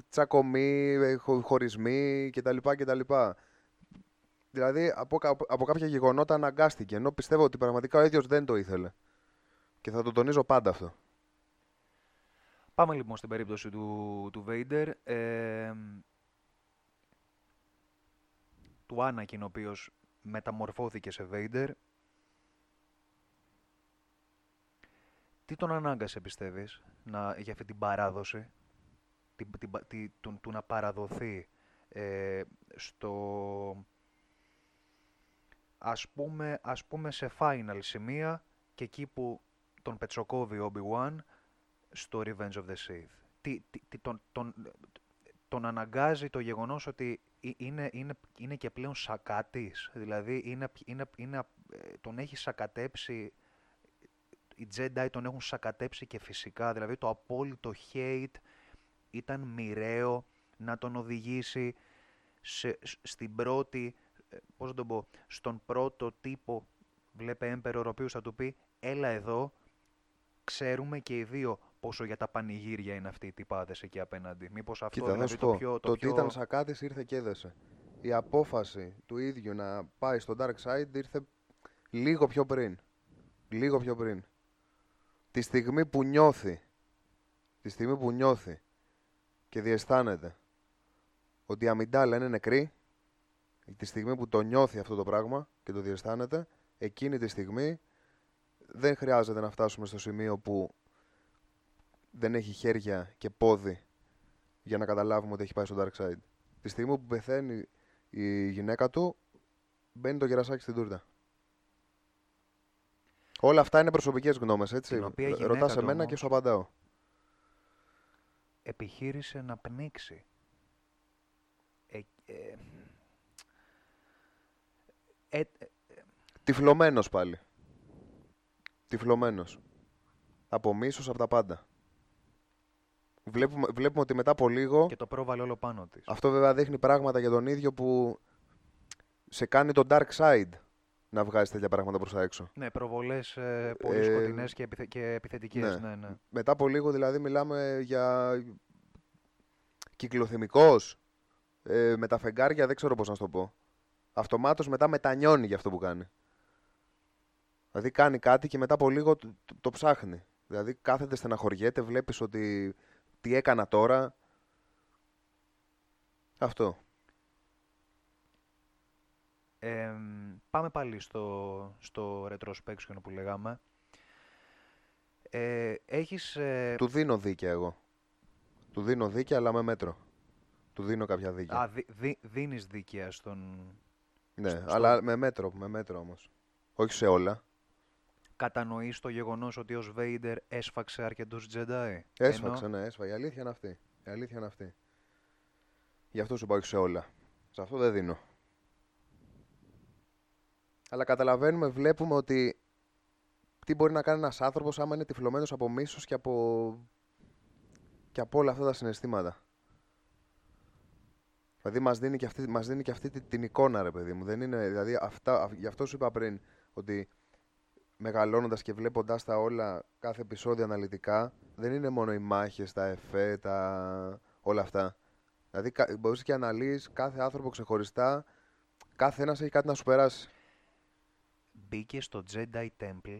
τσακωμοί, ε, χω- χωρισμοί κτλ. κτλ. Δηλαδή, από, κα- από κάποια γεγονότα αναγκάστηκε, ενώ πιστεύω ότι πραγματικά ο ίδιος δεν το ήθελε. Και θα το τονίζω πάντα αυτό. Πάμε λοιπόν στην περίπτωση του, του Vader. Ε, του Anakin, ο οποίος μεταμορφώθηκε σε Vader. Τι τον ανάγκασε, πιστεύεις, να, για αυτή την παράδοση, την, την, πα- τη- του, του να παραδοθεί ε, στο, ας πούμε, ας πούμε σε final σημεία και εκεί που τον πετσοκόβει ο Obi-Wan στο Revenge of the Sith. Τι, τι, τι- τον, τον, τον αναγκάζει το γεγονός ότι ε- είναι, είναι, είναι και πλέον σακάτης. Δηλαδή είναι, είναι, είναι, ε, τον έχει σακατέψει, οι Jedi τον έχουν σακατέψει και φυσικά. Δηλαδή το απόλυτο hate ήταν μοιραίο να τον οδηγήσει σε, σ- στην πρώτη, ε, πώς να το πω, στον πρώτο τύπο, βλέπε Emperor, ο οποίος θα του πει έλα εδώ, ξέρουμε και οι δύο πόσο για τα πανηγύρια είναι αυτοί οι τυπάδες εκεί απέναντι. Μήπως αυτό Κοίτα, να δηλαδή σου το πω, πιο... το, Το, ότι πιο... ήταν σακάτης ήρθε και έδεσε. η απόφαση του ίδιου να πάει στο Dark Side ήρθε λίγο πιο πριν. Λίγο πιο πριν. Τη στιγμή που νιώθει, τη στιγμή που νιώθει και διαισθάνεται ότι η αμυντάλα είναι νεκρή, τη στιγμή που το νιώθει αυτό το πράγμα και το διαισθάνεται, εκείνη τη στιγμή δεν χρειάζεται να φτάσουμε στο σημείο που δεν έχει χέρια και πόδι για να καταλάβουμε ότι έχει πάει στο Dark Side. Τη στιγμή που πεθαίνει η γυναίκα του, μπαίνει το γερασάκι στην τούρτα. Όλα αυτά είναι προσωπικές γνώμες, έτσι. Την οποία η γυναίκα Ρωτάς του εμένα όμως- και σου απαντάω. Επιχείρησε να πνίξει. Ε, ε, ε, ε, Τυφλωμένος πάλι. Τυφλωμένος. Από μίσος από τα πάντα. Βλέπουμε, βλέπουμε ότι μετά από λίγο, και το πρόβαλε όλο πάνω της. αυτό βέβαια δείχνει πράγματα για τον ίδιο που σε κάνει το dark side να βγάζει τέτοια πράγματα προς τα έξω. Ναι, προβολές ε, πολύ Ε, σκοτεινές και, επιθε, και επιθετικές. ναι. Ναι, ναι. Μετά από λίγο δηλαδή μιλάμε για κυκλοθυμικός, ε, με τα φεγγάρια δεν ξέρω πώς να σου το πω. Αυτομάτως μετά μετανιώνει για αυτό που κάνει. Δηλαδή κάνει κάτι και μετά από λίγο το, το- το ψάχνει. Δηλαδή κάθεται, στεναχωριέται, βλέπεις ότι τι έκανα τώρα. Αυτό. Ε, πάμε πάλι στο, στο retrospection που λέγαμε. Ε, έχεις... ε, Του δίνω δίκαια εγώ. Του δίνω δίκαια αλλά με μέτρο. Του δίνω κάποια δίκαια. α, δι, δι- δίνεις δίκαια στον... ναι, στο- αλλά με μέτρο, με μέτρο όμως. Όχι σε όλα. Κατανοείς το γεγονός ότι ο Σβέιντερ έσφαξε αρκετούς Jedi. Έσφαξε, Ενώ- ναι, έσφαγε. Η αλήθεια είναι αυτή. Η αλήθεια είναι αυτή. Γι' αυτό σου είπα όχι σε όλα. Σε αυτό δεν δίνω. Αλλά καταλαβαίνουμε, βλέπουμε ότι τι μπορεί να κάνει ένας άνθρωπος άμα είναι τυφλωμένος από μίσος και από, και από όλα αυτά τα συναισθήματα. Δηλαδή μας δίνει και αυτή, μας δίνει και αυτή τη- την εικόνα ρε παιδί μου. Δεν είναι, δηλαδή αυτά, α- γι' αυτό σου είπα πριν ότι μεγαλώνοντας και βλέποντας τα όλα κάθε επεισόδιο αναλυτικά δεν είναι μόνο οι μάχες, τα εφέ, τα... όλα αυτά. Δηλαδή κα- μπορείς και αναλύεις κάθε άνθρωπο ξεχωριστά κάθε ένας έχει κάτι να σου περάσει. Μπήκε στο Jedi Temple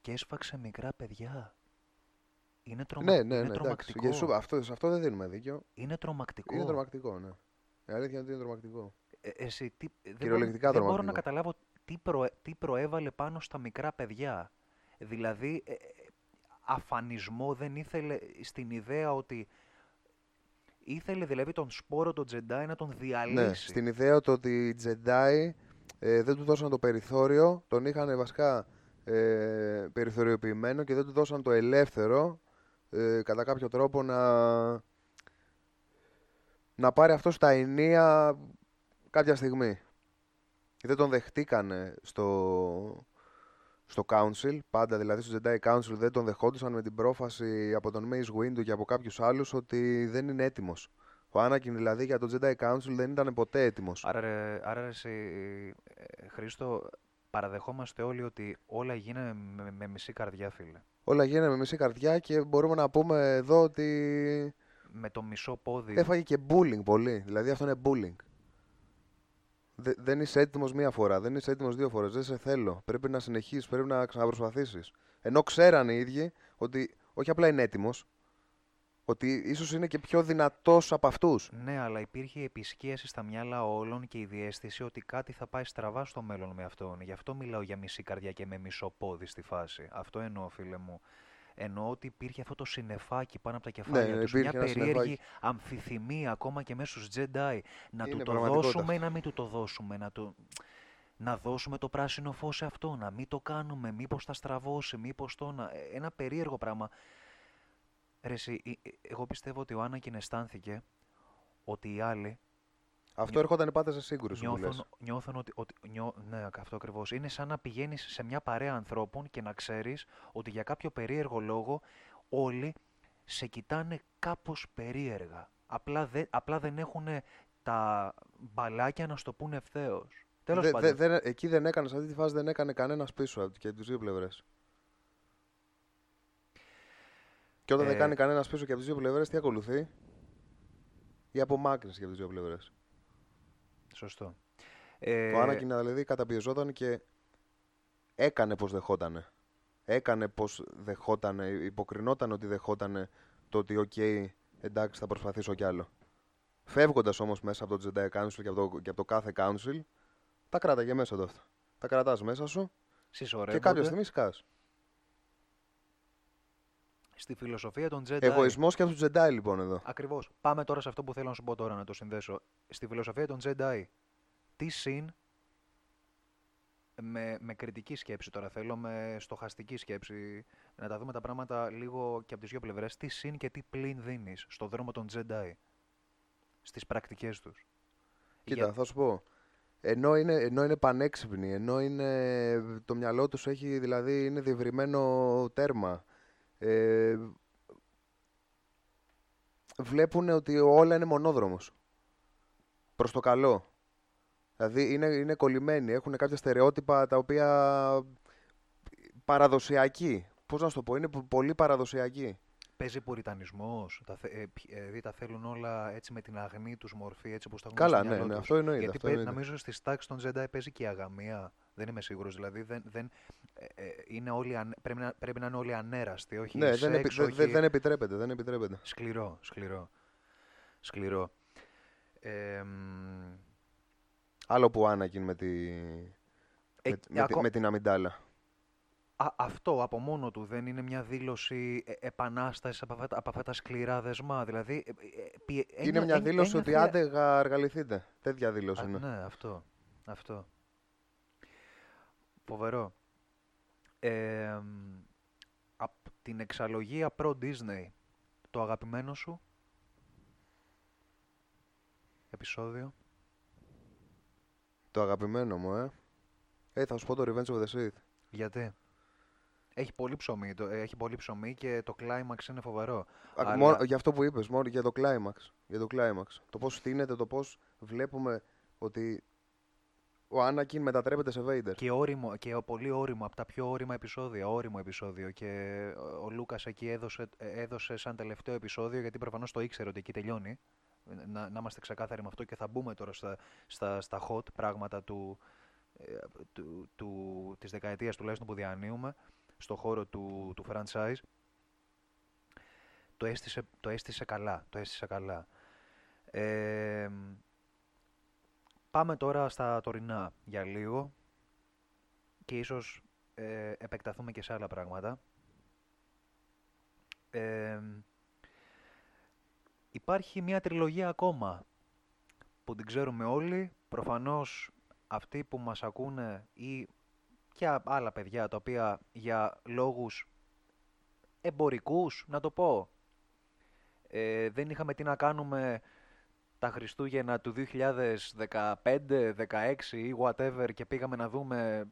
και έσφαξε μικρά παιδιά. Είναι, τρομα... Ναι, ναι, είναι ναι, εντάξει. τρομακτικό. Για σου- αυτό, σε αυτό δεν δίνουμε δίκιο. Είναι τρομακτικό. Είναι τρομακτικό, ναι. Η αλήθεια είναι ότι είναι τρομακτικό. Ε, εσύ, τι, δεν, μπορώ, Κυριολεκτικά δεν μπορώ να τρομακτικό. καταλάβω τι, προε, τι προέβαλε πάνω στα μικρά παιδιά. Δηλαδή, ε, ε, αφανισμό δεν ήθελε στην ιδέα ότι ήθελε δηλαδή τον σπόρο τον Τζεντάι να τον διαλύσει. Ναι, στην ιδέα το ότι οι Jedi ε, δεν του δώσαν το περιθώριο, τον είχαν βασικά ε, περιθωριοποιημένο και δεν του δώσαν το ελεύθερο ε, κατά κάποιο τρόπο να, να πάρει αυτός στα ενία κάποια στιγμή. Και δεν τον δεχτήκανε στο, στο Council, πάντα δηλαδή στο Jedi Council δεν τον δεχόντουσαν με την πρόφαση από τον Mace Windu και από κάποιους άλλους ότι δεν είναι έτοιμος. Ο Anakin δηλαδή για το Jedi Council δεν ήταν ποτέ έτοιμος. Άρα, ρε, άρα ρε, εσύ, ε, Χρήστο, παραδεχόμαστε όλοι ότι όλα γίνανε με, με μισή καρδιά, φίλε. Όλα γίνανε με μισή καρδιά και μπορούμε να πούμε εδώ ότι Με το μισό πόδι. έφαγε και bullying πολύ. Δηλαδή αυτό είναι bullying. Δε- δεν είσαι έτοιμος μία φορά, δεν είσαι έτοιμος δύο φορές, δεν σε θέλω. Πρέπει να συνεχίσεις, πρέπει να ξαναπροσπαθήσεις. Ενώ ξέρανε οι ίδιοι ότι όχι απλά είναι έτοιμος, ότι ίσως είναι και πιο δυνατός από αυτούς. Ναι, αλλά υπήρχε επισκίαση στα μυαλά όλων και η διέστηση ότι κάτι θα πάει στραβά στο μέλλον με αυτόν. Γι' αυτό μιλάω για μισή καρδιά και με μισό πόδι στη φάση. Αυτό εννοώ, φίλε μου. Εννοώ ότι υπήρχε αυτό το συννεφάκι πάνω από τα κεφάλια ναι, τους, μια υπήρχε ένα περίεργη συννεφάκι. αμφιθυμία ακόμα και μέσα στους Jedi. Να του Είναι το πραγματικότητα δώσουμε ή αυτό. να μην του το δώσουμε. Να, του... να δώσουμε το πράσινο φως σε αυτό, να μην το κάνουμε, μήπως θα στραβώσει, μήπως το να... ε, Ένα περίεργο πράγμα. Ρε, εσύ, ε, ε, εγώ πιστεύω ότι ο Άννακιν αισθάνθηκε ότι οι άλλοι Αυτό Νιώ- έρχονταν πάντα σε σύγκρουση που λες. νιώθουν, νιώθουν ότι, ότι νιώ, ναι, αυτό ακριβώς. Είναι σαν να πηγαίνεις σε μια παρέα ανθρώπων και να ξέρεις ότι για κάποιο περίεργο λόγο όλοι σε κοιτάνε κάπως περίεργα. Απλά, δε, απλά δεν έχουν τα μπαλάκια να στο πούνε ευθέως. Τέλος Δε- πάντων. δε- δεν- εκεί δεν έκανες, σε αυτή τη φάση δεν έκανε κανένας πίσω από- και από τις δύο πλευρές. Και όταν δεν Ε, κάνει κανένας πίσω και από τις δύο πλευρές, τι ακολουθεί; Η απομάκρυνση και από τις δύο πλευρές. Σωστό. Το Ε, Άνακιν δηλαδή καταπιεζόταν και έκανε πως δεχότανε. Έκανε πως δεχότανε, υποκρινόταν ότι δεχότανε το ότι οκ, εντάξει θα προσπαθήσω κι άλλο. Φεύγοντας όμως μέσα από το Jedi Council και από το, και από το κάθε Council, τα κράταγε μέσα του αυτά. Τα κρατάς μέσα σου και συσσωρεύονται κάποια στιγμή σκάς. Στη φιλοσοφία των Jedi. Εγωισμός και από τους Jedi λοιπόν εδώ. Ακριβώς. Πάμε τώρα σε αυτό που θέλω να σου πω τώρα, να το συνδέσω. Στη φιλοσοφία των Jedi, τι συν με, με κριτική σκέψη τώρα θέλω, με στοχαστική σκέψη, να τα δούμε τα πράγματα λίγο και από τις δύο πλευρές, τι συν και τι πλην δίνεις στο δρόμο των Jedi, στις πρακτικές τους. Κοίτα, Για- θα σου πω. Ενώ είναι, ενώ είναι πανέξυπνοι, ενώ είναι, το μυαλό τους έχει, δηλαδή, είναι διευρυμένο τέρμα. Ε, βλέπουν ότι όλα είναι μονόδρομος. Προς το καλό. Δηλαδή είναι, είναι κολλημένοι, έχουν κάποια στερεότυπα τα οποία παραδοσιακοί. Πώς να σου το πω, είναι πο- πολύ παραδοσιακοί. Παίζει πουριτανισμός, τα, θε- ε, π- ε, δηλαδή τα θέλουν όλα έτσι με την αγνή τους μορφή, έτσι όπως τα έχουν Καλά, στο ναι, μυαλό ναι, τους. αυτό εννοείται. Γιατί αυτό παι- εννοείται. νομίζω στις τάξεις των Jedi παίζει και η αγαμία. Δεν είμαι σίγουρος. Δηλαδή δεν, δεν, ε, ε, είναι όλοι, ανε- πρέπει, να, πρέπει να είναι όλοι ανέραστοι. Όχι Ναι, δεν, σεξ, επι- δεν- όχι... δεν- δεν επιτρέπεται, δεν επιτρέπεται. Σκληρό, σκληρό. Σκληρό. Ε, μ, Άλλο που Άνακιν με, τη, ε, με, με, τη- ακό- με την αμυντάλα. α, αυτό από μόνο του δεν είναι μια δήλωση ε, επανάστασης από αυτά, από αυτά τα σκληρά δεσμά. Δηλαδή, ε, ε, πι- Είναι ένια- μια ένια- δήλωση ότι ένιωθε- άντε αργαληθείτε. Τέτοια δήλωση Α, είναι. ναι, αυτό. Αυτό. Φοβερό. Ε, μ, απ' την εξαλογία προ Disney, το αγαπημένο σου επεισόδιο. Το αγαπημένο μου, ε. Ε, θα σου πω το Revenge of the Sith. Γιατί; Έχει πολύ ψωμί, το, έχει πολύ ψωμί και το climax είναι φοβερό. Α, Αλλά- μόνο- για αυτό που είπες, μόνο για το climax. Για το climax. Το πώς στείνεται, το πώς βλέπουμε ότι ο Άνακιν μετατρέπεται σε Vader. Και, όριμο, και ο πολύ όριμο, από τα πιο όρημα επεισόδια, όριμο επεισόδιο. Και ο- ο Λούκας εκεί έδωσε, ε, έδωσε σαν τελευταίο επεισόδιο, γιατί προφανώς το ήξερε ότι εκεί τελειώνει. Να, να είμαστε ξεκάθαροι με αυτό και θα μπούμε τώρα στα, στα, στα hot πράγματα του, ε, του, του, της δεκαετίας τουλάχιστον που διανύουμε, στο χώρο του, του franchise. Το έστησε, το έστησε καλά, το έστησε καλά. Ε, Πάμε τώρα στα τωρινά για λίγο και ίσως ε, επεκταθούμε και σε άλλα πράγματα. Ε, υπάρχει μια τριλογία ακόμα που την ξέρουμε όλοι. Προφανώς αυτοί που μας ακούνε ή και α- άλλα παιδιά τα οποία για λόγους εμπορικούς, να το πω, ε, δεν είχαμε τι να κάνουμε τα Χριστούγεννα του 2015, 16 ή whatever και πήγαμε να δούμε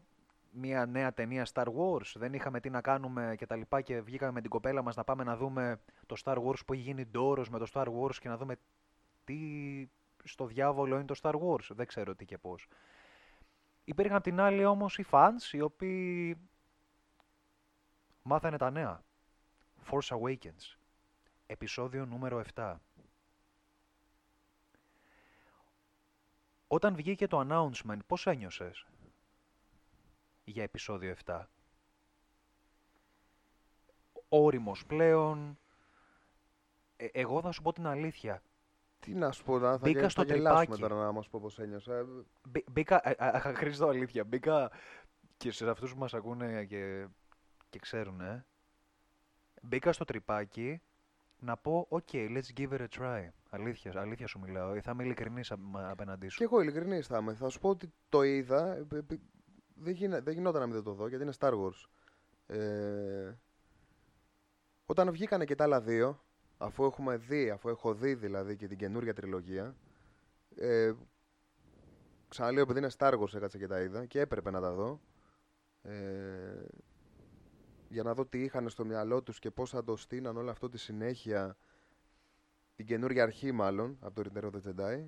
μια νέα ταινία Star Wars. Δεν είχαμε τι να κάνουμε και τα λοιπά και βγήκαμε με την κοπέλα μας να πάμε να δούμε το Star Wars που έχει γίνει ντόρος με το Star Wars και να δούμε τι στο διάβολο είναι το Star Wars. Δεν ξέρω τι και πώς. Υπήρχαν απ' την άλλη όμως οι fans οι οποίοι μάθανε τα νέα. Force Awakens. Επισόδιο νούμερο 7. Όταν βγήκε το announcement, πώς ένιωσες για επεισόδιο 7. Όριμος πλέον. Ε, εγώ θα σου πω την αλήθεια. Τι να σου πω, να, θα, Μπήκα γε- στο θα γελάσουμε τρυπάκι. τώρα να μας πω πώς ένιωσα. Ε, Μπή- Μπήκα, ε, α, α, Χρήστο, αλήθεια, μπήκα και σε αυτούς που μας ακούνε και, και ξέρουν, ε, μπήκα στο τρυπάκι να πω, ok, let's give it a try. Αλήθεια, αλήθεια σου μιλάω, ε, θα είμαι ειλικρινής απ- απέναντί σου. Και εγώ ειλικρινής θα είμαι. Θα σου πω ότι το είδα. ε, ε, ε, Δεν, γίνε- δεν γινόταν να μην δεν το δω γιατί είναι Star Wars. Ε, όταν βγήκανε και τα άλλα δύο, αφού έχουμε δει, αφού έχω δει δηλαδή και την καινούργια τριλογία, ε, ξαναλέω επειδή είναι Star Wars έκατσα και τα είδα και έπρεπε να τα δω. Ε, για να δω τι είχαν στο μυαλό τους και πώς θα το στείναν όλο αυτό τη συνέχεια την καινούργια αρχή μάλλον από το Return of the Jedi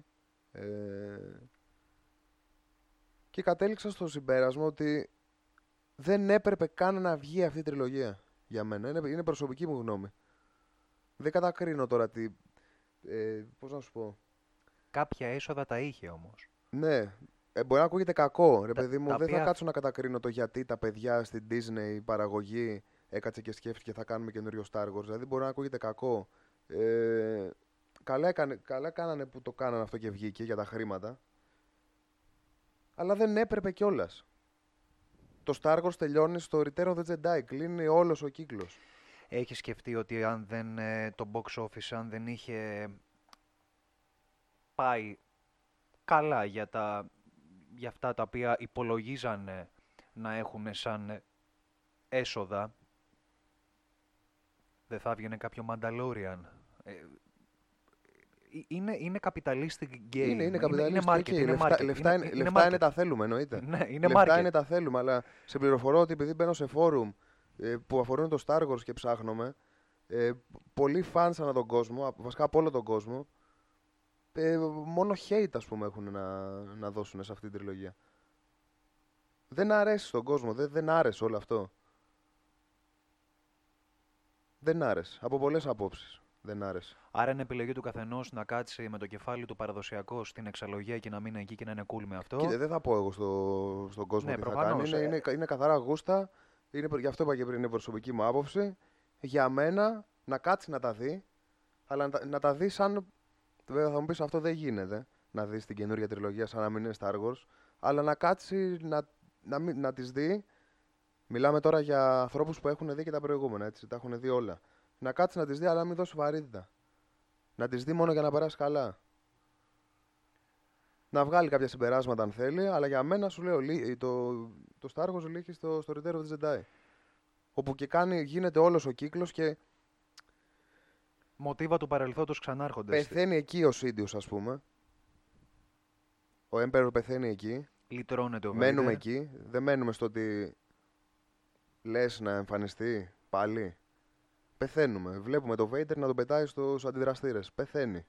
ε, και κατέληξα στο συμπέρασμα ότι δεν έπρεπε καν να βγει αυτή η τριλογία για μένα. Είναι, είναι προσωπική μου γνώμη. Δεν κατακρίνω τώρα τι... Ε, πώς να σου πω. Κάποια έσοδα τα είχε όμως. Ναι, ε, μπορεί να ακούγεται κακό. Ρε Τα- παιδί μου, τα δεν θα οποία- κάτσω να κατακρίνω το γιατί τα παιδιά στην Disney παραγωγή έκατσε και σκέφτηκε θα κάνουμε καινούριο Star Wars. Δηλαδή μπορεί να ακούγεται κακό. Ε, καλά, έκανε, καλά κάνανε που το κάνανε αυτό και βγήκε για τα χρήματα. Αλλά δεν έπρεπε κιόλας. Το Star Wars τελειώνει στο Return of the Jedi. Κλείνει όλος ο κύκλος. Έχεις σκεφτεί ότι αν δεν, ε, το box office αν δεν είχε πάει καλά για, τα, για αυτά τα οποία υπολογίζανε να έχουν σαν έσοδα, δεν θα έβγαινε κάποιο Mandalorian. Ε, ε, είναι, είναι capitalistic game. Είναι, είναι Είναι καπιταλιστική. market, είναι λεφτά, market, λεφτά, είναι, λεφτά market. είναι τα θέλουμε, εννοείται. Ναι, είναι λεφτά market. είναι τα θέλουμε, αλλά σε πληροφορώ ότι επειδή μπαίνω σε φόρουμ ε, που αφορούν το Star Wars και ψάχνομαι, ε, πολλοί φανς ανά τον κόσμο, από- βασικά από όλο τον κόσμο, ε, μόνο hate ας πούμε έχουν να, να δώσουν σε αυτή την τριλογία. Δεν αρέσει στον κόσμο, δεν, δεν άρεσε όλο αυτό. Δεν άρεσε, από πολλές απόψεις δεν άρεσε. Άρα είναι επιλογή του καθενός να κάτσει με το κεφάλι του παραδοσιακό στην εξαλογία και να μείνει εκεί και να είναι cool με αυτό; Κοίτα, δεν θα πω εγώ στο, στον κόσμο Ναι, τι θα προφανώς, κάνει. Είναι, ε. είναι, είναι καθαρά γούστα. Είναι, γι' αυτό είπα και πριν, είναι προσωπική μου άποψη. Για μένα να κάτσει να τα δει, αλλά να, τα- να τα δει σαν. Βέβαια θα μου πεις αυτό δεν γίνεται. Να δεις την καινούργια τριλογία σαν να μην είναι Star Wars. Αλλά να κάτσει να, να, μην- να τις δει. Μιλάμε τώρα για ανθρώπους που έχουν δει και τα προηγούμενα, έτσι. Τα έχουν δει όλα. Να κάτσεις να τις δει, αλλά να μην δώσεις βαρύτητα. Να τις δει μόνο για να περάσεις καλά να βγάλει κάποια συμπεράσματα αν θέλει, αλλά για μένα σου λέω λύ- το, το Star Wars λύγει στο, στο Return of the Jedi. Όπου και κάνει, γίνεται όλος ο κύκλος και Μοτίβα του παρελθόντος ξανάρχονται. στη- πεθαίνει εκεί ο Σίντιος ας πούμε. Ο Emperor πεθαίνει εκεί. Λυτρώνεται ο Μένουμε Vader. εκεί. Δεν μένουμε στο ότι λες να εμφανιστεί πάλι; Πεθαίνουμε. Βλέπουμε το Vader να τον πετάει στους αντιδραστήρες. Πεθαίνει.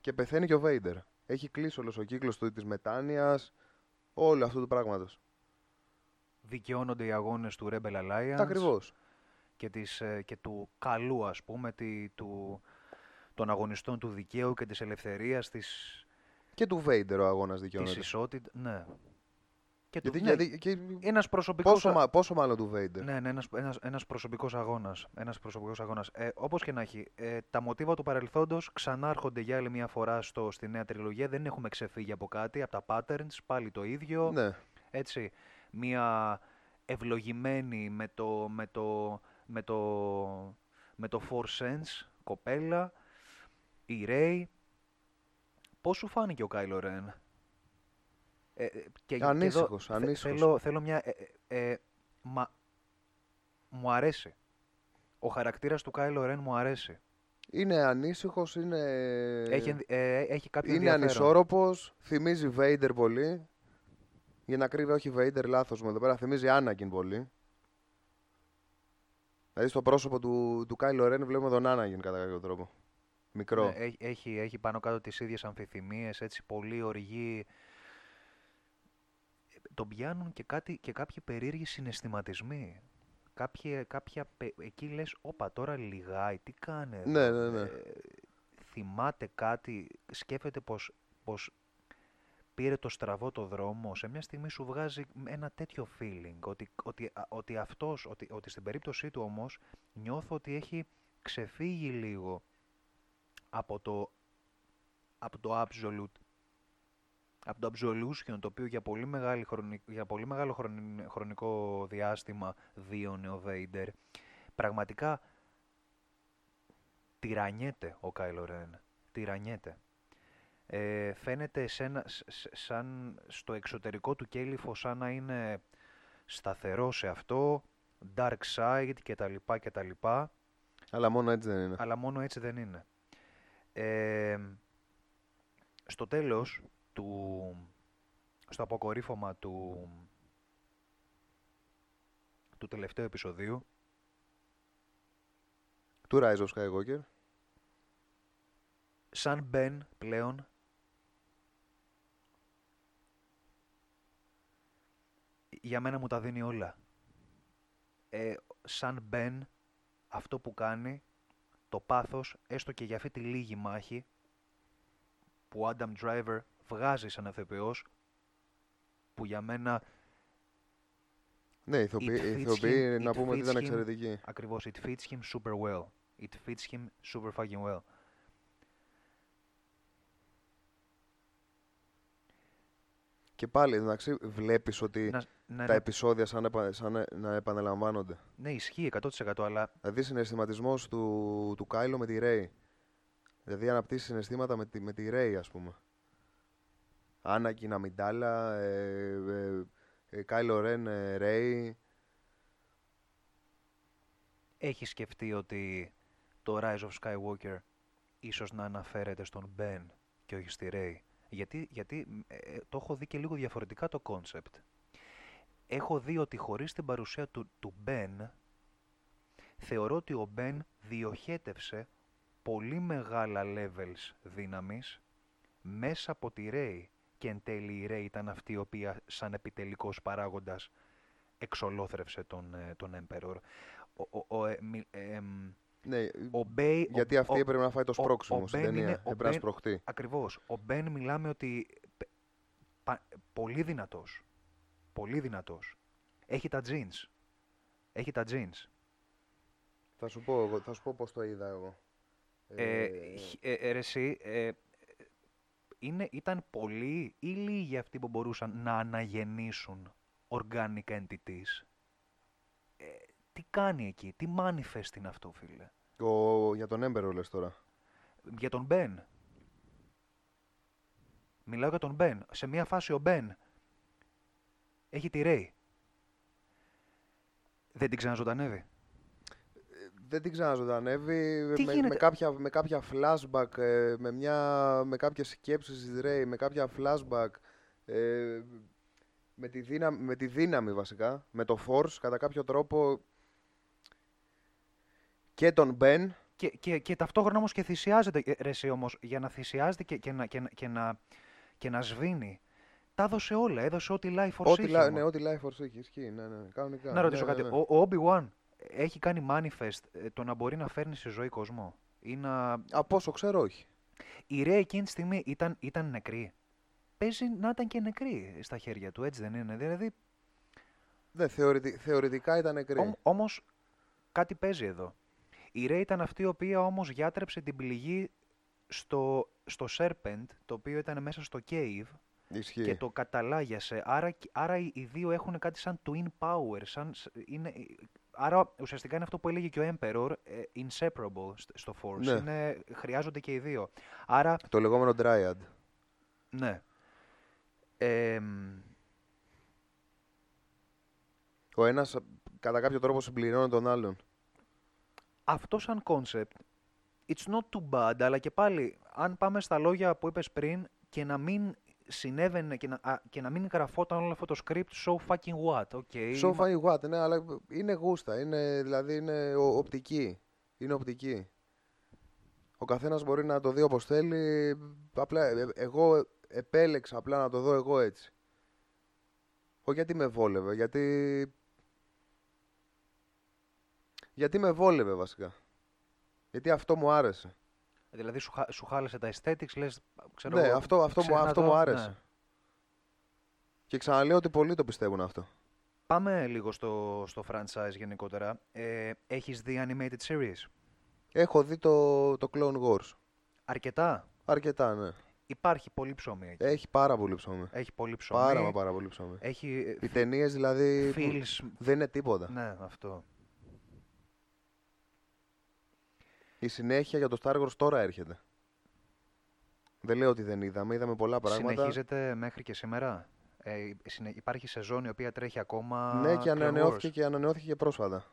Και πεθαίνει και ο Vader. Έχει κλείσει όλος ο κύκλος του, της μετάνοιας. Όλο αυτού του πράγματος. Δικαιώνονται οι αγώνες του Rebel Alliance Ακριβώς. και, της, ε, και του καλού ας πούμε, τη, του, των αγωνιστών του δικαίου και της ελευθερίας, της, Και του Vader ο αγώνας της δικαιώνεται. ισότητας. Ναι. Και Γιατί, του, ναι, γιατί, και, ένας προσωπικός... πόσο, μα- πόσο μάλλον του Vader. Ναι, ναι, ένας, ένας, ένας προσωπικός αγώνας. Ένας προσωπικός αγώνας. Ε, όπως και να έχει, ε, τα μοτίβα του παρελθόντος ξανάρχονται για άλλη μια φορά στο, στη νέα τριλογία. Δεν έχουμε ξεφύγει από κάτι, από τα patterns, πάλι το ίδιο. Ναι. Έτσι, μια ευλογημένη με το, με το, με το, με το Four Sense κοπέλα, η Ray. Πώς σου φάνηκε ο Κάιλο Ρεν; Ε, ε, και, και εδώ Ανήσυχος, θε- ανήσυχος. Θέλω, θέλω μια... Ε, ε, ε, μα, μου αρέσει. Ο χαρακτήρας του Κάιλο Ρεν μου αρέσει. Είναι ανήσυχος, είναι, Έχει, ενδ- ε, έχει κάποιο είναι ενδιαφέρον. ανισόρροπος, θυμίζει Vader πολύ. Για να κρύβει όχι Vader, λάθος μου εδώ πέρα, θυμίζει Anakin πολύ. Δηλαδή στο πρόσωπο του, του Kylo Ren βλέπουμε τον Anakin κατά κάποιο τρόπο. Μικρό. Ναι, έχει, έχει, έχει πάνω κάτω τις ίδιες αμφιθυμίες, έτσι πολύ οργή. Τον πιάνουν και, κάτι, και κάποιοι περίεργοι συναισθηματισμοί. Κάποια, κάποια, πε- εκεί λες, όπα τώρα λιγάει, τι κάνει εδώ;» Ναι, ναι, ναι. Ε, θυμάται κάτι, σκέφτεται πως, πως πήρε το στραβό το δρόμο, σε μια στιγμή σου βγάζει ένα τέτοιο feeling, ότι, ότι, α- ότι αυτός, ότι, ότι στην περίπτωσή του όμως νιώθω ότι έχει ξεφύγει λίγο από το, από το absolute από το absolution το οποίο για πολύ, μεγάλη χρονι- για πολύ μεγάλο χρονι- χρονικό διάστημα δίωνε ο Vader πραγματικά τυραννιέται ο Kylo Ren τυραννιέται ε, φαίνεται σε ένα- σ- σ- σαν στο εξωτερικό του κέλυφο σαν να είναι σταθερό σε αυτό dark side κτλ κτλ Αλλά μόνο έτσι δεν είναι. αλλά μόνο έτσι δεν είναι. Ε, στο τέλος του, στο αποκορύφωμα του, του τελευταίου επεισοδίου, Του Rise of Skywalker. σαν μπεν πλέον, για μένα μου τα δίνει όλα. Ε, σαν μπεν, αυτό που κάνει, το πάθος, έστω και για αυτή τη λίγη μάχη, που ο Adam Driver βγάζεις σαν ηθοποιός που για μένα Ναι, οι ηθοποιοί, It οι fits ηθοποιοί him- να it πούμε ότι fits ήταν him. εξαιρετικοί. ακριβώς it fits him super well. It fits him super fucking well. Και πάλι, εντάξει, βλέπεις ότι Να, να, τα επεισόδια σαν, επα- σαν ε- να επαναλαμβάνονται. ναι, ισχύει 100% αλλά Δηλαδή συναισθηματισμός του, του Κάιλο με τη Ρέι. Δηλαδή αναπτύσσει συναισθήματα με τη, με τη Ρέι, ας πούμε. Άνακι, Ναμιντάλα, ε, ε, ε, Κάιλο Ρεν, ε, Ρέι. έχει σκεφτεί ότι το Rise of Skywalker ίσως να αναφέρεται στον Ben και όχι στη Rey. Γιατί, γιατί ε, ε, το έχω δει και λίγο διαφορετικά το concept. Έχω δει ότι χωρίς την παρουσία του, του Ben, θεωρώ ότι ο Ben διοχέτευσε πολύ μεγάλα levels δύναμης μέσα από τη Rey και εν τέλει η Rey ήταν αυτή η οποία σαν επιτελικός παράγοντας εξολόθρευσε τον, ε, τον Emperor. Ο, ο, ο, ε, μι- εμ, Ναι, ο Μπεν, γιατί ο, αυτή ο- έπρεπε να φάει το ο- σπρώξιμο ο στην Ben ταινία. είναι- ο Έπρεπε να Ben- σπρωχτεί. Ακριβώς. Ο Μπεν μιλάμε ότι π- πα- πολύ δυνατός. Πολύ δυνατός. Έχει τα genes. Έχει τα jeans. Θα σου πω, εγώ, θα σου πω πώς το είδα εγώ. Ε, χ- ε, ε, ρε εσύ, ε, είναι, ήταν πολλοί ή λίγοι αυτοί που μπορούσαν να αναγεννήσουν organic entities. Ε, τι κάνει εκεί, τι manifest είναι αυτό φίλε; ο, για τον Έμπερο λες τώρα. Για τον Μπεν. Μιλάω για τον Μπεν. Σε μια φάση ο Μπεν έχει τη Ρέι. Δεν την ξαναζωντανεύει. Δεν την ξαναζωντανεύει Τι με, γίνεται; με, κάποια, με κάποια flashback, ε, με, μια, με κάποιες σκέψεις της Ρέι, με κάποια flashback, ε, με, τη δύναμη, με τη δύναμη βασικά, με το force κατά κάποιο τρόπο και τον Ben Και, και, και ταυτόχρονα όμως και θυσιάζεται, ε, ρε εσύ όμως, για να θυσιάζεται και, και, να, και, να, και, να, και να σβήνει. Τα έδωσε όλα, έδωσε ό,τι life force Ό,τι, είχε, λα- όμως. ναι, ό,τι life force έχει, ισχύει, ναι, ναι, κανονικά. Να ρωτήσω ναι, κάτι. ναι, ναι. Ο, ο Obi-Wan έχει κάνει manifest ε, το να μπορεί να φέρνει σε ζωή κόσμο. Ή να... Από όσο ξέρω, όχι. Η Ρέι εκείνη τη στιγμή ήταν, ήταν νεκρή. Παίζει να ήταν και νεκρή στα χέρια του, έτσι δεν είναι. Δηλαδή, Ναι, θεωρητι- θεωρητικά ήταν νεκρή. Όμ, όμως κάτι παίζει εδώ. Η Ρέι ήταν αυτή η οποία όμως γιάτρεψε την πληγή στο, στο Serpent, το οποίο ήταν μέσα στο cave Ισχύει. και το καταλάγιασε. Άρα, κι- άρα οι, οι δύο έχουν κάτι σαν twin power. Σαν, σ- είναι, άρα ουσιαστικά είναι αυτό που έλεγε και ο Emperor, ε, inseparable σ- στο Force. Ναι. Είναι, χρειάζονται και οι δύο. Άρα, Το λεγόμενο Dryad. ναι. Εμ, Ο ένας κατά κάποιο τρόπο συμπληρώνει τον άλλον. αυτό σαν concept, it's not too bad, αλλά και πάλι, αν πάμε στα λόγια που είπες πριν και να μην συνέβαινε και να, α, και να μην γραφόταν όλο αυτό το script so fucking what, okay. So funny what, ναι, αλλά είναι γούστα, είναι, δηλαδή είναι ο- οπτική. Είναι οπτική. Ο καθένας μπορεί να το δει όπως θέλει. Απλά ε, εγώ επέλεξα απλά να το δω εγώ έτσι. Όχι γιατί με βόλευε, γιατί... Γιατί με βόλευε βασικά. Γιατί αυτό μου άρεσε. Δηλαδή σου, χα- σου χάλασε τα aesthetics, λες, ξέρω ναι, εγώ, αυτό, αυτό, μου, ξέχνα αυτό το, μου άρεσε. ναι. Και ξαναλέω ότι πολλοί το πιστεύουν αυτό. Πάμε λίγο στο, στο franchise γενικότερα. Ε, έχεις δει animated series? Έχω δει το, το Clone Wars. Αρκετά; Αρκετά, ναι. Υπάρχει πολύ ψωμί εκεί. Έχει πάρα πολύ ψωμί. Έχει πολύ ψωμί. Πάρα μα πάρα πολύ ψωμί. Έχει Οι ταινίες δηλαδή που feels... δεν είναι τίποτα. Ναι, αυτό. Η συνέχεια για το Star Wars τώρα έρχεται. Δεν λέω ότι δεν είδαμε, είδαμε πολλά πράγματα. Συνεχίζεται μέχρι και σήμερα; Ε, συνε- Υπάρχει σεζόν η οποία τρέχει ακόμα. Ναι, και Clone ανανεώθηκε Wars; και ανανεώθηκε και πρόσφατα.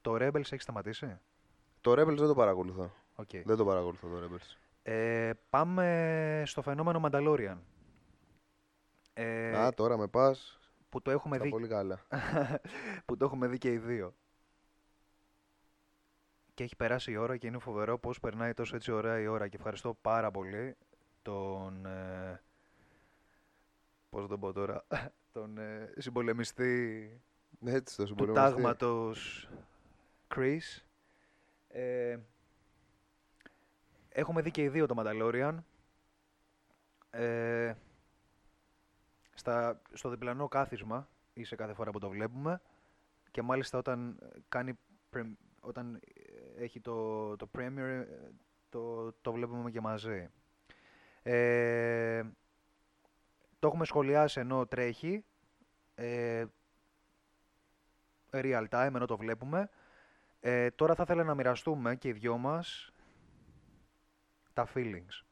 Το Rebels έχει σταματήσει; Το Rebels δεν το παρακολουθώ. Οκ. Δεν το παρακολουθώ το Rebels. Ε, πάμε στο φαινόμενο Mandalorian. Ε, Α, τώρα με πας, που, το έχουμε στα δει, πολύ καλά. που το έχουμε δει και οι δύο. Και έχει περάσει η ώρα και είναι φοβερό πώς περνάει τόσο έτσι ωραία η ώρα. Και ευχαριστώ πάρα πολύ τον... Ε, πώς να τον πω τώρα... τον ε, συμπολεμιστή Έτσι το του συμπολεμιστή. τάγματος Chris. Ε, έχουμε δει και οι δύο το Mandalorian. Ε, στα, στο διπλανό κάθισμα είσαι κάθε φορά που το βλέπουμε και μάλιστα όταν κάνει πρεμ- όταν ε, έχει το, το premiere ε, το, το βλέπουμε και μαζί. Ε, το έχουμε σχολιάσει ενώ τρέχει ε, real time ενώ το βλέπουμε. Ε, τώρα θα ήθελα να μοιραστούμε και οι δυο μας τα feelings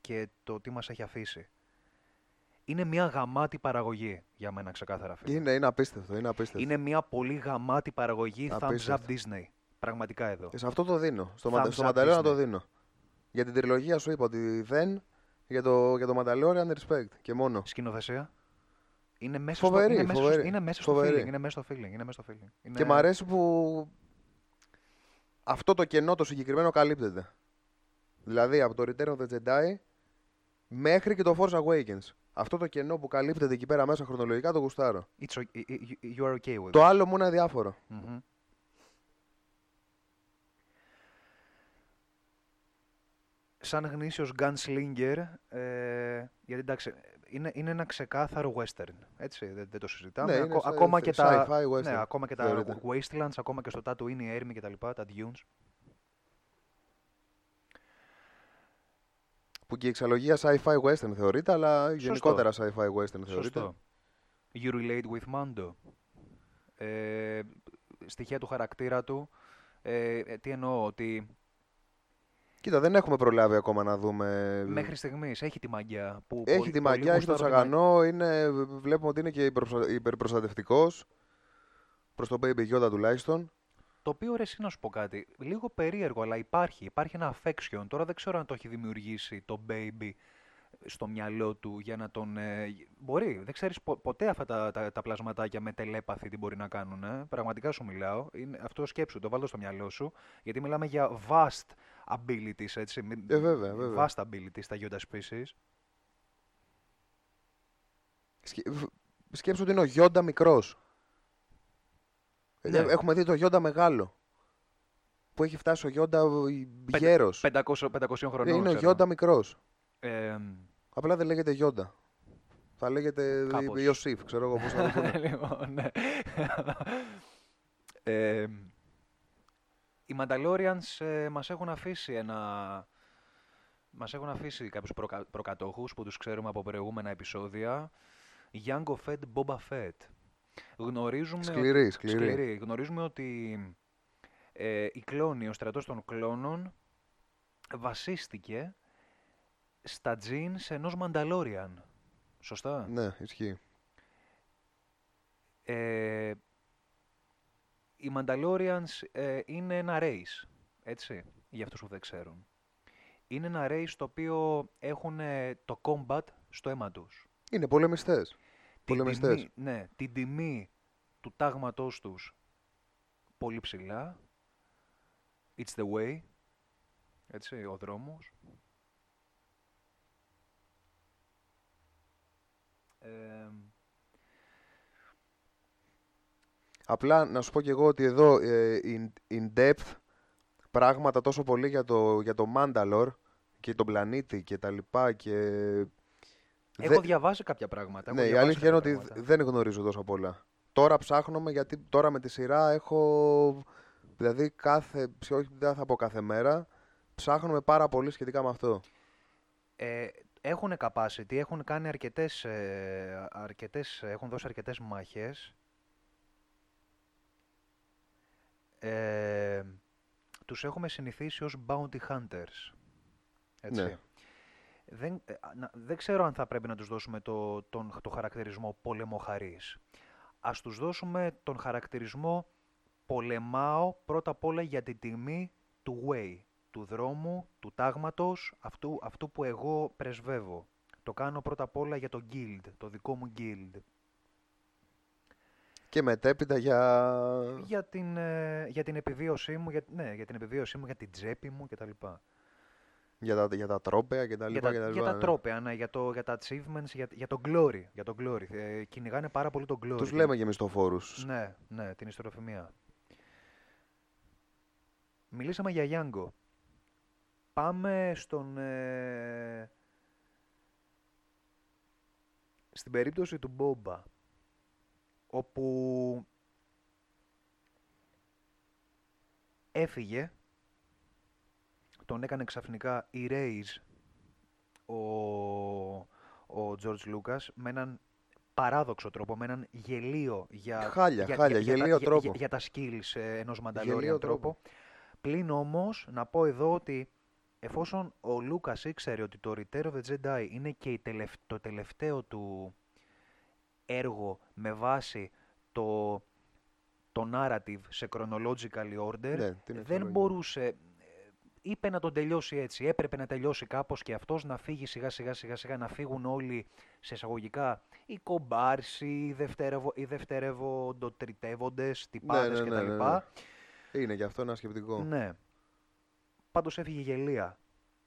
και το τι μας έχει αφήσει. Είναι μια γαμάτη παραγωγή για μένα ξεκάθαρα φίλε. Είναι, είναι απίστευτο. Είναι απίστευτο. Είναι μια πολύ γαμάτη παραγωγή thumbs up Απίστευτο. Disney. Πραγματικά εδώ. Ε, Σε αυτό το δίνω. Στο, Thumbs Μαντα- στο up Μανταλόριαν το Disney. δίνω. Για την τριλογία σου είπα ότι δεν. Για το, για το Mandalorian respect και μόνο. Σκηνοθεσία. Είναι μέσα Φοβερή, στο, είναι μέσα, στο- φοβερή, είναι μέσα στο φοβερή. feeling. Είναι μέσα στο feeling. Είναι μέσα στο feeling. Είναι... Και μ' αρέσει που αυτό το κενό το συγκεκριμένο καλύπτεται. Δηλαδή από το Return of the Jedi μέχρι και το Force Awakens. Αυτό το κενό που καλύπτεται εκεί πέρα μέσα χρονολογικά το γουστάρω. It's o- y- y- you are okay with Το it. άλλο μου είναι αδιάφορο. Μμμ. Σαν γνήσιος gunslinger, ε, γιατί εντάξει, είναι, είναι ένα ξεκάθαρο western, έτσι, δεν, δεν το συζητάμε. Ναι, Ακο- είναι σαν- ακόμα, και τα, sci-fi western, ναι, ακόμα και τα θεωρείται. wastelands, ακόμα και στο Tatooine, η έρημη και τα λοιπά, τα dunes. Που και η εξαλογία sci-fi western θεωρείται, αλλά Σωστό. γενικότερα sci-fi western θεωρείται. Σωστό. You relate with Mando. Ε, στοιχεία του χαρακτήρα του. Ε, ε, τι εννοώ, ότι Κοίτα, δεν έχουμε προλάβει ακόμα να δούμε. μέχρι στιγμής έχει τη μαγιά. Που Έχει πολύ- τη πολύ μαγιά, έχει τον γουστάρω τη μαγιά. τσαγανό, είναι, βλέπουμε ότι είναι και υπερπροστα- υπερπροστατευτικός προς τον Baby Yoda τουλάχιστον. Το οποίο ρε, εσύ να σου πω κάτι. Λίγο περίεργο, αλλά υπάρχει. Υπάρχει ένα affection. Τώρα δεν ξέρω αν το έχει δημιουργήσει το baby στο μυαλό του για να τον. ε, μπορεί. Δεν ξέρεις ποτέ αυτά τα, τα, τα πλασματάκια με τελέπαθη τι μπορεί να κάνουν. Ε. Πραγματικά σου μιλάω. Είναι, αυτό σκέψου, το βάλω στο μυαλό σου. Γιατί μιλάμε για vast abilities, έτσι. μη- Ε, βέβαια, βέβαια. Vast abilities στα Yoda species. Σκε- β- Σκέψου ότι είναι ο Γιόντα μικρός. Ε, Ναι. Έχουμε δει το Γιόντα μεγάλο. Που έχει φτάσει ο Γιόντα Πεντα- γέρος. 500, 500 Ε, χρονών. είναι ο ξέρω. Γιόντα μικρός. Ε, Απλά δεν λέγεται Γιόντα. Θα λέγεται Κάπως. Ιωσήφ, ξέρω εγώ πώς θα το πούνε. λοιπόν, ναι. ε, οι Mandalorians ε, μας έχουν αφήσει ένα... Μας έχουν αφήσει κάποιους προκα... προκατόχους που τους ξέρουμε από προηγούμενα επεισόδια. Jango Fett, Boba Fett. Γνωρίζουμε... Σκληρή, σκληρή. Σκληρή. Γνωρίζουμε ότι ε, η κλόνη, ο στρατός των κλόνων βασίστηκε στα jeans ενός Mandalorian. Σωστά; Ναι, ισχύει. Ε, οι Mandalorians ε, είναι ένα race, έτσι, για αυτούς που δεν ξέρουν. Είναι ένα race το οποίο έχουν ε, το combat στο αίμα τους. Είναι πολεμιστές. Την Πολεμιστές. τιμή, ναι, την τιμή του τάγματός τους πολύ ψηλά. It's the way. Έτσι, ο δρόμος. Ε, Απλά να σου πω και εγώ ότι εδώ ε, in, in depth πράγματα τόσο πολύ για το, για το Mandalore και τον πλανήτη και τα λοιπά και... έχω δεν- διαβάσει κάποια πράγματα. έχω ναι, η διαβάσει αλήθεια είναι ότι κάποια πράγματα. δεν γνωρίζω τόσο πολλά. Τώρα ψάχνομαι γιατί τώρα με τη σειρά έχω... Δηλαδή κάθε, σε όχι δεν θα πω κάθε μέρα, ψάχνουμε πάρα πολύ σχετικά με αυτό. Ε, έχουν capacity, έχουν κάνει αρκετές, ε, αρκετές, έχουν δώσει αρκετές μάχες. Ε, τους έχουμε συνηθίσει ως bounty hunters. Έτσι. Ναι. Δεν, ε, α, να- δεν ξέρω αν θα πρέπει να τους δώσουμε το, τον, το χαρακτηρισμό πολεμοχαρής. Ας τους δώσουμε τον χαρακτηρισμό πολεμάω πρώτα απ' όλα για την τιμή του way, του δρόμου, του τάγματος, αυτού, αυτού που εγώ πρεσβεύω. Το κάνω πρώτα απ' όλα για το guild, το δικό μου guild. Και μετέπειτα για... Για την, ε, για την επιβίωσή μου, για, ναι, για την επιβίωσή μου, για την τσέπη μου κτλ. Για τα, για τα τρόπαια και τα Για λοιπά. τα, και τα, για λοιπά, τα ναι. τρόπαια, ναι, για, το, για τα achievements, για, για το glory. Για το glory. Ε, κυνηγάνε πάρα πολύ το glory. Τους Και- λέμε και μισθοφόρους. Ναι, ναι, την ιστοροφημία. Μιλήσαμε για Γιάνγκο. Πάμε στον, ε, στην περίπτωση του Μπόμπα, όπου έφυγε, τον έκανε ξαφνικά erase ο, ο George Lucas με έναν παράδοξο τρόπο, με έναν γελίο για, Χάλια, για, χάλια, για, γελίο τα, τρόπο. Για, για τα skills ε, ενός Γελίο Mandalorian τρόπο. τρόπο. Πλην όμως, να πω εδώ ότι εφόσον ο Λούκας ήξερε ότι το Return of the Jedi είναι και η τελευ- το τελευταίο του έργο με βάση το, το narrative σε chronological order, Ναι, την δεν ορθολογία. μπορούσε, ε, είπε να τον τελειώσει έτσι, έπρεπε να τελειώσει κάπως και αυτός να φύγει σιγά σιγά σιγά σιγά, να φύγουν όλοι σε εισαγωγικά οι κομπάρσοι, οι, δευτερευο, οι δευτερευοντοτριτεύοντες, τυπάδες ναι, ναι, κτλ. ναι, ναι. Είναι γι' αυτό ένα σκεπτικό. Ναι. Πάντως έφυγε γελία.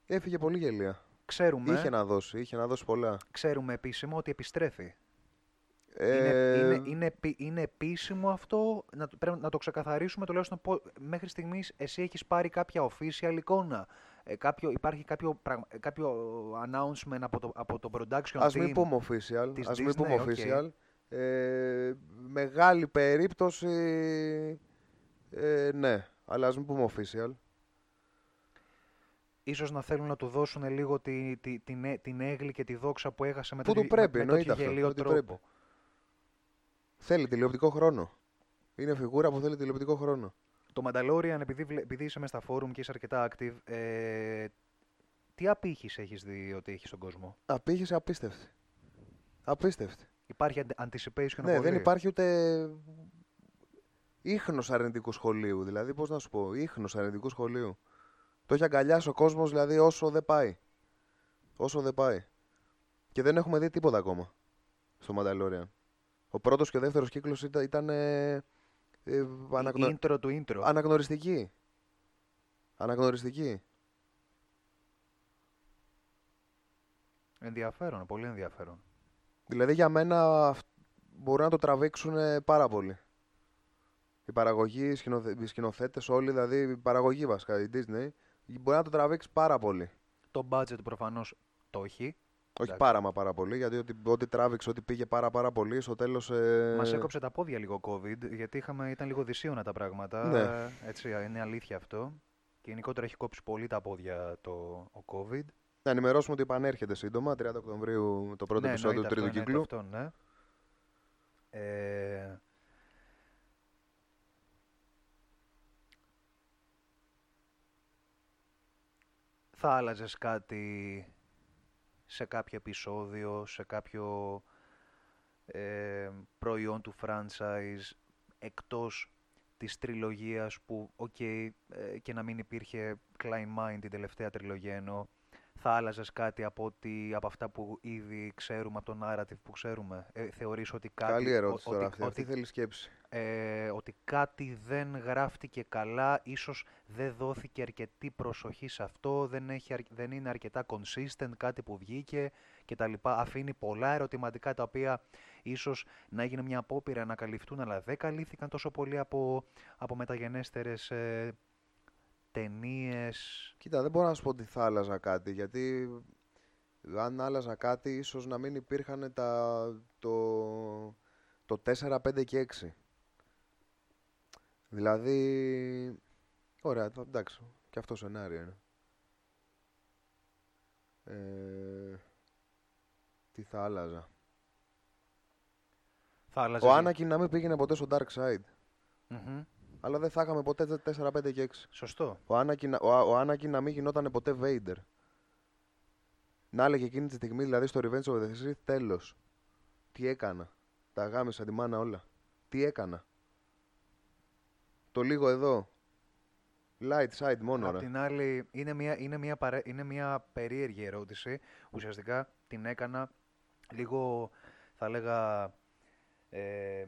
Έφυγε πολύ γελία. Ξέρουμε, Είχε να δώσει, είχε να δώσει πολλά. ξέρουμε επίσημο ότι επιστρέφει. Ε, Είναι, είναι, είναι, επι- είναι επίσημο αυτό, να, το- πρέπει να το ξεκαθαρίσουμε τουλάχιστον πο- μέχρι στιγμής εσύ έχεις πάρει κάποια official εικόνα. Ε, κάποιο, υπάρχει κάποιο, πραγμα- ε, κάποιο announcement από το, από το production Ας team. μην πούμε official. της Ας μην πούμε Disney, ok. official. Ε, μεγάλη περίπτωση. Ε, ναι, αλλά ας μην πούμε official. Ίσως να θέλουν να του δώσουν λίγο τη, τη, την, έ- την αίγλη και τη δόξα που έχασε με Που τέτοιο, του πρέπει, με, με εννοείται τέτοιο αυτό, γελοίο ότι τρόπο. πρέπει. Θέλει τηλεοπτικό χρόνο. Είναι φιγούρα που θέλει τηλεοπτικό χρόνο. Το Mandalorian, επειδή, βλέ- επειδή είσαι μέσα στα forum και είσαι αρκετά active, ε, τι απήχηση έχεις δει ότι έχει στον κόσμο; Απήχηση απίστευτη. Απίστευτη. Υπάρχει αντι- anticipation Ναι, δεν πολύ. υπάρχει ούτε ίχνος αρνητικού σχολείου. Δηλαδή, πώς να σου πω, ίχνος αρνητικού σχολείου. Το έχει αγκαλιάσει ο κόσμος, δηλαδή, όσο δεν πάει. Όσο δεν πάει. Και δεν έχουμε δει τίποτα ακόμα στο Mandalorian. Ο πρώτος και ο δεύτερος κύκλος ήταν, ήταν ε, ε, αναγνω- Η intro του intro. αναγνωριστική. Αναγνωριστική. Ενδιαφέρον, πολύ ενδιαφέρον. Δηλαδή για μένα αυ- μπορούν να το τραβήξουν ε, πάρα πολύ. Η παραγωγή, οι, σκηνοθε... οι σκηνοθέτες όλοι, δηλαδή η παραγωγή βασικά, η Disney, μπορεί να το τραβήξει πάρα πολύ. Το budget προφανώς το έχει. Όχι Εντάξει. πάρα μα πάρα πολύ, γιατί ό,τι, ό,τι τράβηξε, ό,τι πήγε πάρα πάρα πολύ, στο τέλος... Ε... Μας έκοψε τα πόδια λίγο COVID, γιατί είχαμε, ήταν λίγο δυσίωνα τα πράγματα. Ναι. Έτσι, είναι αλήθεια αυτό. Και γενικότερα έχει κόψει πολύ τα πόδια το ο COVID. Να ενημερώσουμε ότι επανέρχεται σύντομα, 30 Οκτωβρίου το πρώτο ναι, επεισόδιο του εννοείται τρίτου αυτό, κύκλου. εννοείται Αυτό, ναι. Ε, θα άλλαζες κάτι σε κάποιο επεισόδιο, σε κάποιο ε, προϊόν του franchise εκτός της τριλογίας που, οκ, ε, και να μην υπήρχε κλάιν μάιν την τελευταία τριλογία εννοώ, θα άλλαζες κάτι από, ότι, από αυτά που ήδη ξέρουμε, από το narrative που ξέρουμε. Ε, θεωρείς ότι κάτι, Καλή ερώτηση ο- τώρα ότι, αυτή, αυτή ότι, θέλει σκέψη. Ε, ότι κάτι δεν γράφτηκε καλά, ίσως δεν δόθηκε αρκετή προσοχή σε αυτό, δεν, έχει, αρ- δεν είναι αρκετά consistent κάτι που βγήκε κτλ. Αφήνει πολλά ερωτηματικά τα οποία ίσως να έγινε μια απόπειρα να καλυφθούν, αλλά δεν καλύφθηκαν τόσο πολύ από, από μεταγενέστερες ε, ταινίες. Κοίτα, δεν μπορώ να σου πω ότι θα άλλαζα κάτι, γιατί αν άλλαζα κάτι, ίσως να μην υπήρχαν τα, το, το 4, 5 και 6. Δηλαδή, ωραία, το- εντάξει, και αυτό σενάριο είναι. Ε, τι θα άλλαζα; Θα άλλαζες... Ο Άνακιν να μην πήγαινε ποτέ στο Dark Side, Μμμ. αλλά δεν θα είχαμε ποτέ 4, 5 και 6. Σωστό. Ο Άνακιν, ο, ο Άνακιν να μην γινόταν ποτέ Vader. Να έλεγε εκείνη τη στιγμή, δηλαδή στο Revenge of the Sith, τέλος. Τι έκανα. Τα γάμισα τη μάνα όλα. Τι έκανα. Το λίγο εδώ. Light side μόνο, Απ' ρε. την άλλη, είναι μια, είναι, μια παρέ- είναι μια περίεργη ερώτηση. Ουσιαστικά την έκανα λίγο, θα λέγα, ε,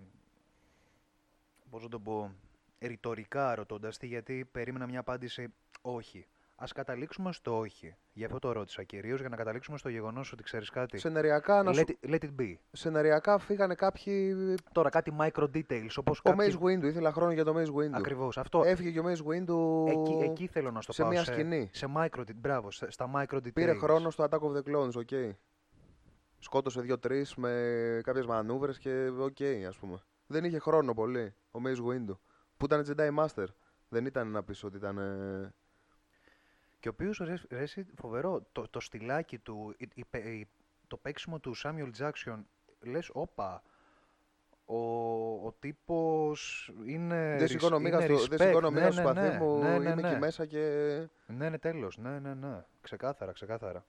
πώς να το πω, ρητορικά ρωτώντας τη, γιατί περίμενα μια απάντηση όχι. Ας καταλήξουμε στο όχι. Γι' αυτό το ρώτησα κυρίως, για να καταλήξουμε στο γεγονός ότι ξέρεις κάτι. Σεναριακά, να σου... Let, it, let it be. Σεναριακά φύγανε κάποιοι... Τώρα κάτι micro details, όπως Ο κάποιοι... Mace Windu, ήθελα χρόνο για το Mace Windu. Ακριβώς. Αυτό, Έφυγε και ο Mace Windu εκεί, εκεί θέλω να στο σε πάω. μια σκηνή. Σε micro, bra- μπράβο, σε- στα micro details. Πήρε χρόνο στο Attack of the Clones, ok. σκότωσε δύο-τρεις με κάποιες μανούβρες και οκ, ας πούμε. Δεν είχε χρόνο πολύ ο Mace Windu. Που ήταν Jedi Master. Δεν ήταν να πεις ότι ήταν. ε, Και ο οποίος, ρε, ρε, εσύ, φοβερό, το, το στυλάκι του, η- η πε- η- το παίξιμο του Samuel Jackson, λες, όπα, ο, ο τύπος είναι, Δεν res- σηκώνω μίγα είναι στο, δεν respect. σηκώνω Ναι, μίγα στο ναι, σπαθί ναι, μου. ναι, ναι, είμαι ναι. εκεί μέσα και. Ναι, ναι, τέλος, ναι, ναι, ναι, ξεκάθαρα, ξεκάθαρα.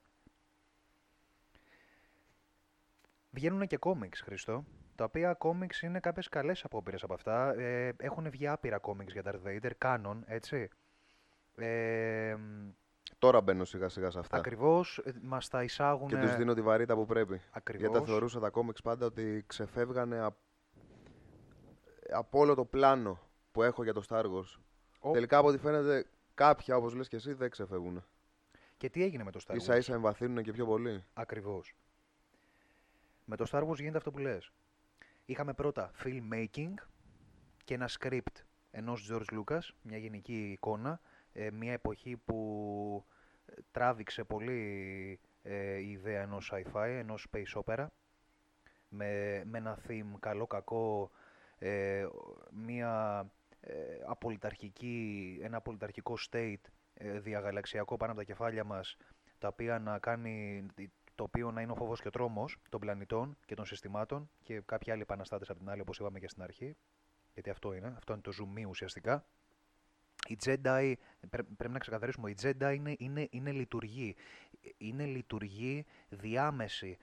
Βγαίνουν και κόμιξ, Χριστό, τα οποία κόμιξ είναι κάποιες καλές απόπειρες από αυτά. Ε, έχουν βγει άπειρα κόμιξ για Darth Vader, canon, έτσι. Ε, Τώρα μπαίνω σιγά σιγά σε αυτά. Ακριβώς, ε, μας τα εισάγουν... Και τους δίνω τη βαρύτητα που πρέπει. Ακριβώς. Γιατί τα θεωρούσα τα κόμιξ πάντα ότι ξεφεύγανε απ- από όλο το πλάνο που έχω για το Star Wars. Ο- Τελικά από ό,τι φαίνεται κάποια όπως λες και εσύ δεν ξεφεύγουν. Και τι έγινε με το Star Wars; Ίσα ίσα εμβαθύνουν και πιο πολύ. Ακριβώς. Με το Star Wars γίνεται αυτό που λες. Είχαμε πρώτα filmmaking και ένα script ενός George Lucas, μια γενική εικόνα, ε, μια εποχή που ε, τράβηξε πολύ ε, η ιδέα ενός sci-fi, ενός space opera, με, με ένα theme καλό κακό, ε, μια ε, απολυταρχική, ένα απολυταρχικό state ε, διαγαλαξιακό πάνω από τα κεφάλια μας, τα οποία να κάνει, το οποίο να είναι ο φόβος και ο τρόμος των πλανητών και των συστημάτων και κάποιοι άλλοι επαναστάτες από την άλλη, όπως είπαμε και στην αρχή, γιατί αυτό είναι, αυτό είναι το zoom ουσιαστικά. Οι Jedi, πρέ- πρέπει να ξεκαθαρίσουμε, οι Jedi είναι, είναι, είναι λειτουργοί. Είναι λειτουργοί διάμεση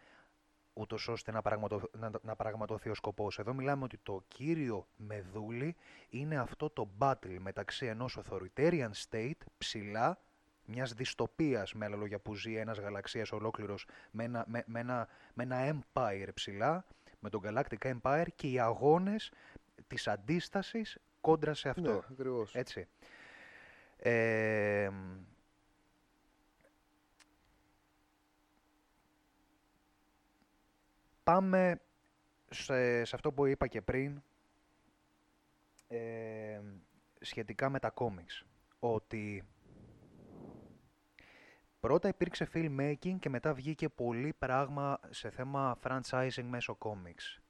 ούτως ώστε να, πραγματο, να, να πραγματοθεί ο σκοπός. Εδώ μιλάμε ότι το κύριο μεδούλι είναι αυτό το battle μεταξύ ενός authoritarian state ψηλά, μιας δυστοπίας με άλλα λόγια που ζει ένας γαλαξίας ολόκληρος με ένα, με, με ένα, με ένα empire ψηλά, με τον Galactic Empire και οι αγώνες της αντίστασης κόντρα σε αυτό. Ναι, ακριβώς. Έτσι. Ε, πάμε σε, σε αυτό που είπα και πριν ε, σχετικά με τα κόμιξ. Ότι πρώτα υπήρξε filmmaking και μετά βγήκε πολύ πράγμα σε θέμα franchising μέσω κόμιξ.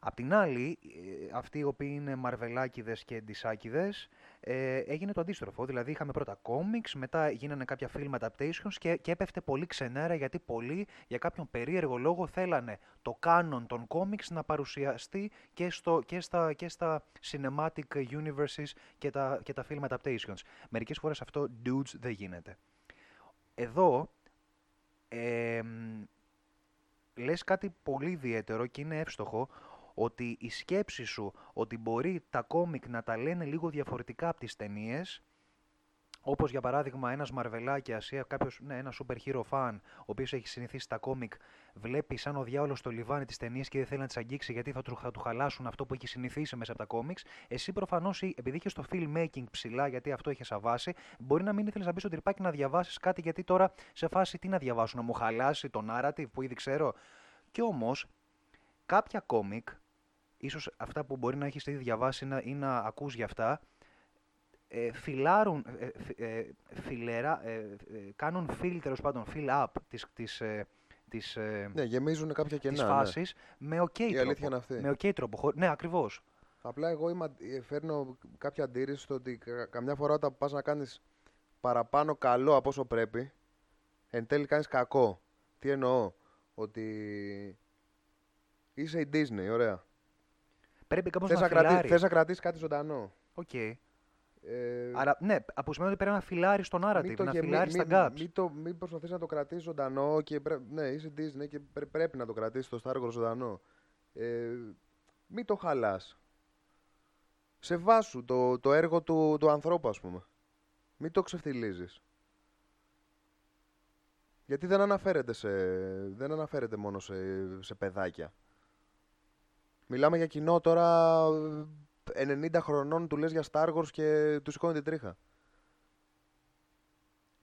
Απ' την άλλη, ε, αυτοί οι οποίοι είναι μαρβελάκιδες και ντισάκιδες, ε, έγινε το αντίστροφο. Δηλαδή είχαμε πρώτα comics, μετά γίνανε κάποια film adaptations και, και έπεφτε πολύ ξενέρα γιατί πολλοί για κάποιον περίεργο λόγο θέλανε το canon των comics να παρουσιαστεί και, στο, και, στα, και στα cinematic universes και τα, και τα film adaptations. Μερικές φορές αυτό, dudes, δεν γίνεται. Εδώ, εμ, λες κάτι πολύ ιδιαίτερο και είναι εύστοχο ότι η σκέψη σου ότι μπορεί τα κόμικ να τα λένε λίγο διαφορετικά από τις ταινίες, όπως για παράδειγμα ένας Μαρβελάκιας ή κάποιος, ναι, ένα super hero fan, ο οποίος έχει συνηθίσει τα κόμικ, βλέπει σαν ο διάολος στο λιβάνι τις ταινίες και δεν θέλει να τις αγγίξει γιατί θα του, θα του χαλάσουν αυτό που έχει συνηθίσει μέσα από τα κόμικς. Εσύ προφανώς, ή- επειδή είχες το filmmaking ψηλά, γιατί αυτό είχες αβάσει, μπορεί να μην ήθελες να μπεις στο τρυπάκι να διαβάσεις κάτι γιατί τώρα σε φάση τι να διαβάσω, να μου χαλάσει το narrative που ήδη ξέρω. Και όμως, κάποια κόμικ, ίσως αυτά που μπορεί να έχεις ήδη διαβάσει να- ή να ακούς για αυτά, ε, φιλάρουν, ε, φι- ε, φιλερα, ε, ε, κάνουν fill, τέλος πάντων, fill up της, της, ε, της, ε, Ναι, γεμίζουν κάποια της κενά. ναι. φάσης με ok Η τρόπο. αλήθεια είναι αυτή. Με ok τρόπο. χω- Ναι, ακριβώς. Απλά εγώ είμαι, αντι- ε, φέρνω κάποια αντίρρηση στο ότι κα- καμιά φορά όταν πας να κάνεις παραπάνω καλό από όσο πρέπει, εν τέλει κάνεις κακό. Τι εννοώ, ότι είσαι η Disney, ωραία. Πρέπει κάπως Θες να να, κρατη... φιλάρει. θες να κρατήσεις κάτι ζωντανό. Οκ. Ε, Άρα, ναι, από σημαίνει ότι πρέπει να φιλάρει στο narrative, μην το να γεμί- φιλάρει στα μην- gaps. Μην, το, μην προσπαθείς να το κρατήσεις ζωντανό και πρέ... ναι, είσαι Disney και πρέ- πρέπει να το κρατήσεις το Star Wars ζωντανό. Ε, μην το χαλάς. Σεβάσου το, το έργο του, του ανθρώπου, ας πούμε. Μην το ξεφτιλίζεις. Γιατί δεν αναφέρεται, σε, δεν αναφέρεται μόνο σε, σε παιδάκια. Μιλάμε για κοινό τώρα ε, 90 χρονών του λες για Star Wars και του σηκώνει την τρίχα.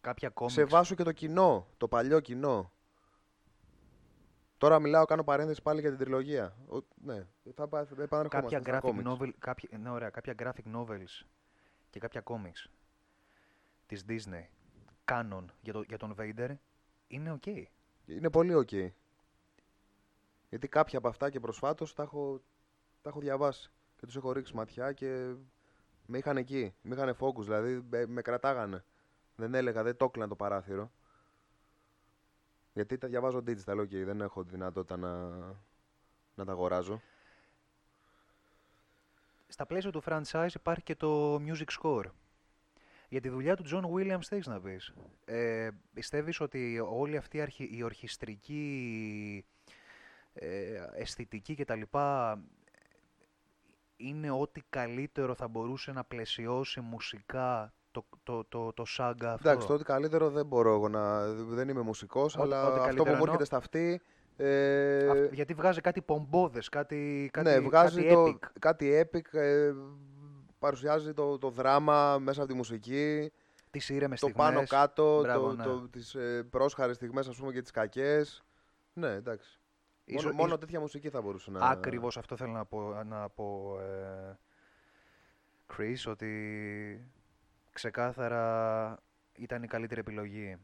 Κάποια comics. Σε βάσου και το κοινό, το παλιό κοινό. Τώρα μιλάω, κάνω παρένθεση πάλι για την τριλογία. Ο, ναι, θα πα- επαναρχόμαστε κάποια στα graphic, comics. novel, κάποια, ναι, ωραία, κάποια graphic novels και κάποια comics της Disney canon για, το, για τον Vader είναι ok. Είναι πολύ ok. Γιατί κάποια από αυτά και προσφάτως τα έχω, τα έχω διαβάσει και τους έχω ρίξει ματιά και με είχαν εκεί, με είχαν focus, δηλαδή με, με κρατάγανε. Δεν έλεγα, δεν το έκλεινα το παράθυρο. Γιατί τα διαβάζω digital, ok, δεν έχω τη δυνατότητα να, να τα αγοράζω. Στα πλαίσια του franchise υπάρχει και το music score. Για τη δουλειά του John Williams τι έχεις να πεις. Ε, πιστεύεις ότι όλη αυτή η, αρχι... η ορχιστρική ε, αισθητική κτλ. είναι ό,τι καλύτερο θα μπορούσε να πλαισιώσει μουσικά το, το, το, το σάγκα αυτό; Εντάξει, το ότι καλύτερο δεν μπορώ εγώ να. Δεν είμαι μουσικός, Ό,τι- αλλά ό,τι αυτό που καλύτερο μου έρχεται εννοώ. στα αυτή. Ε, Αυ- Γιατί βγάζει κάτι πομπόδες, κάτι, κάτι, ναι, βγάζει κάτι το, epic. κάτι epic, ε, παρουσιάζει το, το δράμα μέσα από τη μουσική, Τις ήρεμες το στιγμές. πάνω κάτω, Μπράβο, το, ναι. το, τις ε, πρόσχαρες στιγμές ας πούμε και τις κακές. Ναι, εντάξει. Ίσο- μόνο, μόνο ίσο- τέτοια μουσική θα μπορούσε να... Ακριβώς αυτό θέλω να πω, να πω ε, Chris, ότι ξεκάθαρα ήταν η καλύτερη επιλογή.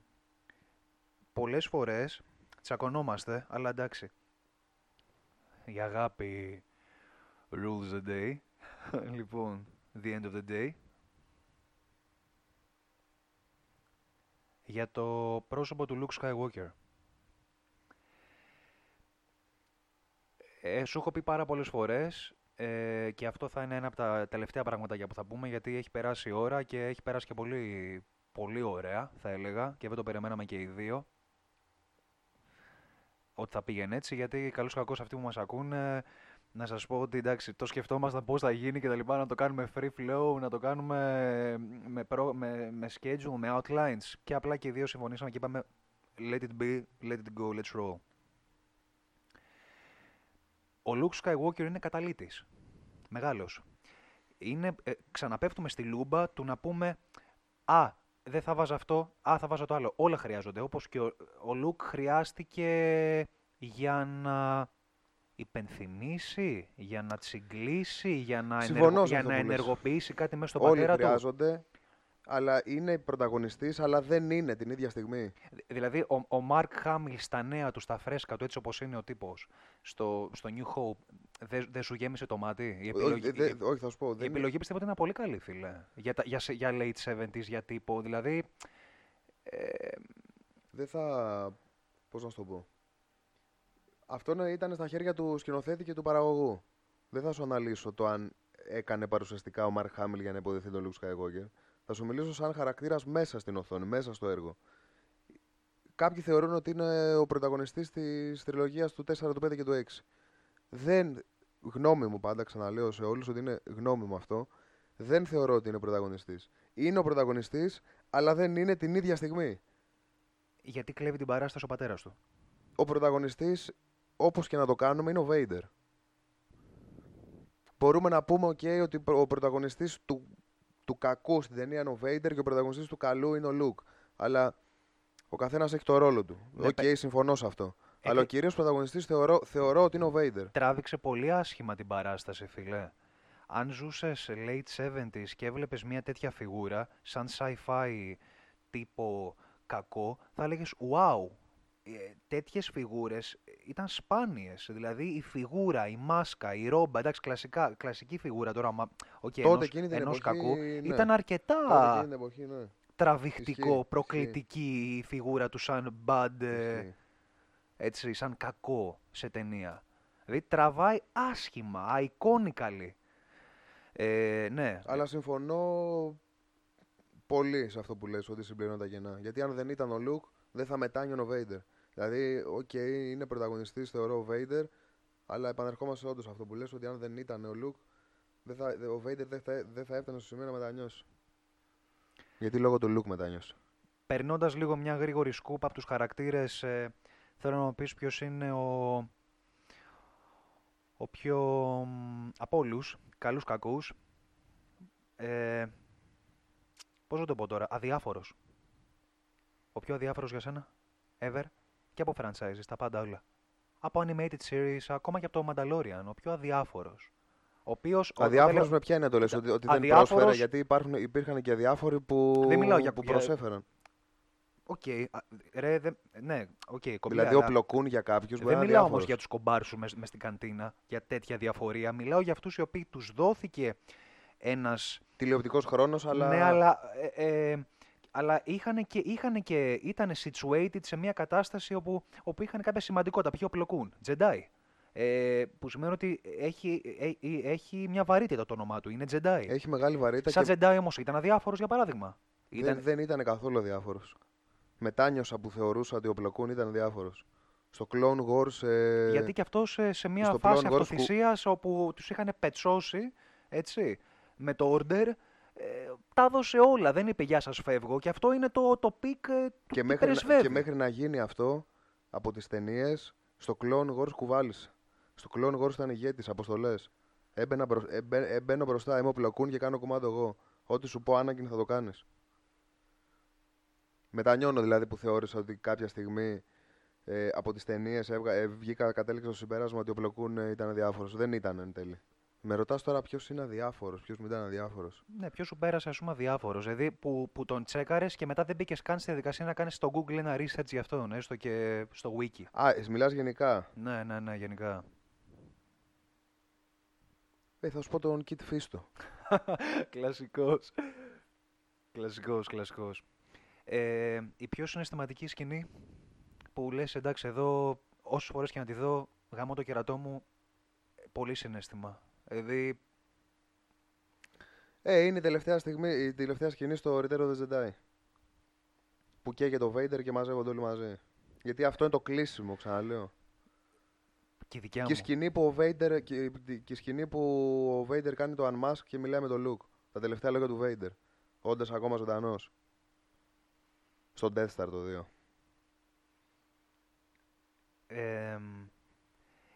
Πολλές φορές τσακωνόμαστε, αλλά εντάξει. Η αγάπη rules the day. λοιπόν, the end of the day. Για το πρόσωπο του Luke Skywalker. Ε, σου έχω πει πάρα πολλές φορές ε, και αυτό θα είναι ένα από τα τελευταία πραγματάκια που θα πούμε γιατί έχει περάσει η ώρα και έχει περάσει και πολύ, πολύ ωραία θα έλεγα και δεν το περιμέναμε και οι δύο ότι θα πήγαινε έτσι γιατί καλούς κακώς αυτοί που μας ακούνε να σας πω ότι εντάξει το σκεφτόμασταν πώς θα γίνει και τα λοιπά να το κάνουμε free flow, να το κάνουμε με, προ, με, με schedule, με outlines και απλά και οι δύο συμφωνήσαμε και είπαμε let it be, let it go, let's roll. Ο Luke Skywalker είναι καταλήτης. Μεγάλος. Είναι, ε, ξαναπέφτουμε στη λούμπα του να πούμε «Α, δεν θα βάζα αυτό, α, θα βάζα το άλλο». Όλα χρειάζονται. Όπως και ο, ο Luke χρειάστηκε για να υπενθυμίσει, για να τσιγκλίσει, για να, Συμφωνώ ενεργο- σε για αυτό να που λες. ενεργοποιήσει κάτι μέσα στον Όλοι πατέρα του. χρειάζονται, αλλά είναι πρωταγωνιστής, αλλά δεν είναι την ίδια στιγμή. Δη- Δηλαδή, ο, ο Μάρκ Χάμιλ στα νέα του, στα φρέσκα του, έτσι όπως είναι ο τύπος, στο, στο New Hope, δεν δεν σου γέμισε το μάτι; Η επιλογή, όχι, δε- η- όχι, θα σου πω. η Δεν είναι- επιλογή πιστεύω ότι είναι πολύ καλή, φίλε. Για, τα- για, σε- για late 70s, για τύπο. Δηλαδή, ε, Δεν θα. Πώς να σου το πω. Αυτό ναι, ήταν στα χέρια του σκηνοθέτη και του παραγωγού. Δεν θα σου αναλύσω το αν έκανε παρουσιαστικά ο Μαρκ Χάμιλ για να υποδεχθεί τον Luke Skywalker. Θα σου μιλήσω σαν χαρακτήρας μέσα στην οθόνη, μέσα στο έργο. Κάποιοι θεωρούν ότι είναι ο πρωταγωνιστής της τριλογίας του 4, του 5 και του 6. Δεν, γνώμη μου πάντα, ξαναλέω σε όλους ότι είναι γνώμη μου αυτό, δεν θεωρώ ότι είναι πρωταγωνιστής. Είναι ο πρωταγωνιστής, αλλά δεν είναι την ίδια στιγμή. γιατί κλέβει την παράσταση ο πατέρας του. ο πρωταγωνιστής, όπως και να το κάνουμε, είναι ο Vader. Μπορούμε να πούμε okay, ότι ο πρωταγωνιστής του, του κακού στην ταινία είναι ο Vader και ο πρωταγωνιστής του καλού είναι ο Luke. Αλλά ο καθένας έχει το ρόλο του. Ναι, Οκ, παι- συμφωνώ σε αυτό. Ε, Αλλά ο και- κυρίως πρωταγωνιστής θεωρώ, θεωρώ ότι είναι ο Vader. Τράβηξε πολύ άσχημα την παράσταση, φίλε. Αν ζούσες late 70s και έβλεπες μια τέτοια φιγούρα, σαν sci-fi τύπο κακό, θα έλεγες «Wow, ε, τέτοιες φιγούρες ήταν σπάνιες». Δηλαδή η φιγούρα, η μάσκα, η ρόμπα, εντάξει, κλασικά, κλασική φιγούρα τώρα, μα, okay, Τότε ενός, εκείνη την ενός εποχή, κακού, ναι. ήταν αρκετά Τότε εκείνη την εποχή, ναι. τραβηχτικό, Ισχύει, προκλητική η φιγούρα του σαν bad, ε, Ισχύει. έτσι, σαν κακό σε ταινία. Δηλαδή τραβάει άσχημα, iconical. Ε, ναι, Αλλά συμφωνώ πολύ σε αυτό που λες ότι συμπληρώνω τα κενά. Γιατί αν δεν ήταν ο Luke, δεν θα μετάνιωνε ο Vader. Δηλαδή, οκ, είναι πρωταγωνιστής, θεωρώ ο Vader, αλλά επανερχόμαστε όντως σε αυτό που λες ότι αν δεν ήταν ο Luke, δεν θα, ο Vader δεν θα, δεν θα έφτανε στο σημείο να μετανιώσει. Γιατί λόγω του Luke μετάνιωσε. περνώντας λίγο μια γρήγορη σκούπα από τους χαρακτήρες, ε, θέλω να μου πεις ποιος είναι ο, ο πιο, μ, από όλους, καλούς κακούς, ε, πώς να το πω τώρα, αδιάφορος. Ο πιο αδιάφορος για σένα, ever, και από franchises, τα πάντα όλα. Από animated series, ακόμα και από το Mandalorian, ο πιο αδιάφορος. Ο οποίος, ο- Αδιάφορος θέλω- με ποια είναι το λες, ότι, ότι δεν αδιάφορος- πρόσφερε, γιατί υπάρχουν, υπήρχαν και αδιάφοροι που, Δεν μιλάω για- που για- προσέφεραν. Οκ, α, ρε, δε, ναι, οκ, κομπλέ, δηλαδή, αλλά ο πλοκούν για κάποιους μπορεί Δεν να είναι μιλάω όμως διάφορος. για τους κομπάρσου με, στην καντίνα, για τέτοια διαφορία. Μιλάω για αυτούς οι οποίοι τους δόθηκε ένα. Τηλεοπτικός χρόνος, αλλά... Ναι, αλλά, ε, ε, αλλά είχαν και, είχαν και ήταν situated σε μια κατάσταση όπου, όπου είχαν κάποια σημαντικότητα. Ποιο πλοκούν, Jedi. Ε, που σημαίνει ότι έχει, ε, ε, έχει μια βαρύτητα το όνομά του. Είναι Jedi. Έχει μεγάλη βαρύτητα Σαν και Jedi όμως ήταν αδιάφορος για παράδειγμα. Ήταν, δεν, δεν ήταν καθόλου διάφορος. Μετάνιωσα που θεωρούσα ότι ο πλοκούν ήταν διάφορος. Στο Clone Wars... ε, Γιατί και αυτός σε, σε μια στο φάση Clone Wars που- αυτοθυσίας όπου τους είχαν πετσώσει, έτσι, με το order, ε, τα έδωσε όλα. Δεν είπε γεια σας φεύγω. Και αυτό είναι το, το πικ ε, του και, τι μέχρι, να- πρεσβεύει. και μέχρι να γίνει αυτό, από τις ταινίες, στο Clone Wars κουβάλισε. Στο Clone Wars ήταν ηγέτης, αποστολές. Έμπαινα μπρο- έμπαι- έμπαινω μπροστά, είμαι ο πλοκούν και κάνω κομμάτι εγώ. Ό,τι σου πω Άννακιν θα το κάνεις. Μετανιώνω δηλαδή που θεώρησα ότι κάποια στιγμή ε, από τις ταινίες ε, βγήκα, κατέληξα στο συμπέρασμα ότι ο πλοκούν ε, ήταν αδιάφορος. Δεν ήταν εν τέλει. Με ρωτάς τώρα ποιος είναι αδιάφορος, ποιος μην ήταν αδιάφορος; Ναι, ποιος σου πέρασε, ας πούμε, αδιάφορος. Δηλαδή που, που τον τσέκαρες και μετά δεν μπήκες καν στη διαδικασία να κάνεις στο Google ένα research για αυτόν, έστω και στο Wiki. Α, ε, μιλάς γενικά; Ναι, ναι, ναι, γενικά. Ε, θα σου πω τον Kit Fisto. κλασικός. Κλασικός, κλασικός. Ε, η πιο συναισθηματική σκηνή που λες εντάξει εδώ όσες φορές και να τη δω γάμω το κερατό μου πολύ συναίσθημα. Δηλαδή Ε, είναι η τελευταία, στιγμή, η τελευταία σκηνή στο Return of the Jedi. Που καίγεται το Vader και μαζεύονται όλοι μαζί. Γιατί αυτό είναι το κλείσιμο, ξαναλέω. και η δικιά Και η, μου. σκηνή που ο Vader, και, και η σκηνή που ο Vader κάνει το unmask και μιλάει με τον Luke. Τα τελευταία λόγια του Vader. Όντας ακόμα ζωντανός. Στο Death Star το 2. Ε,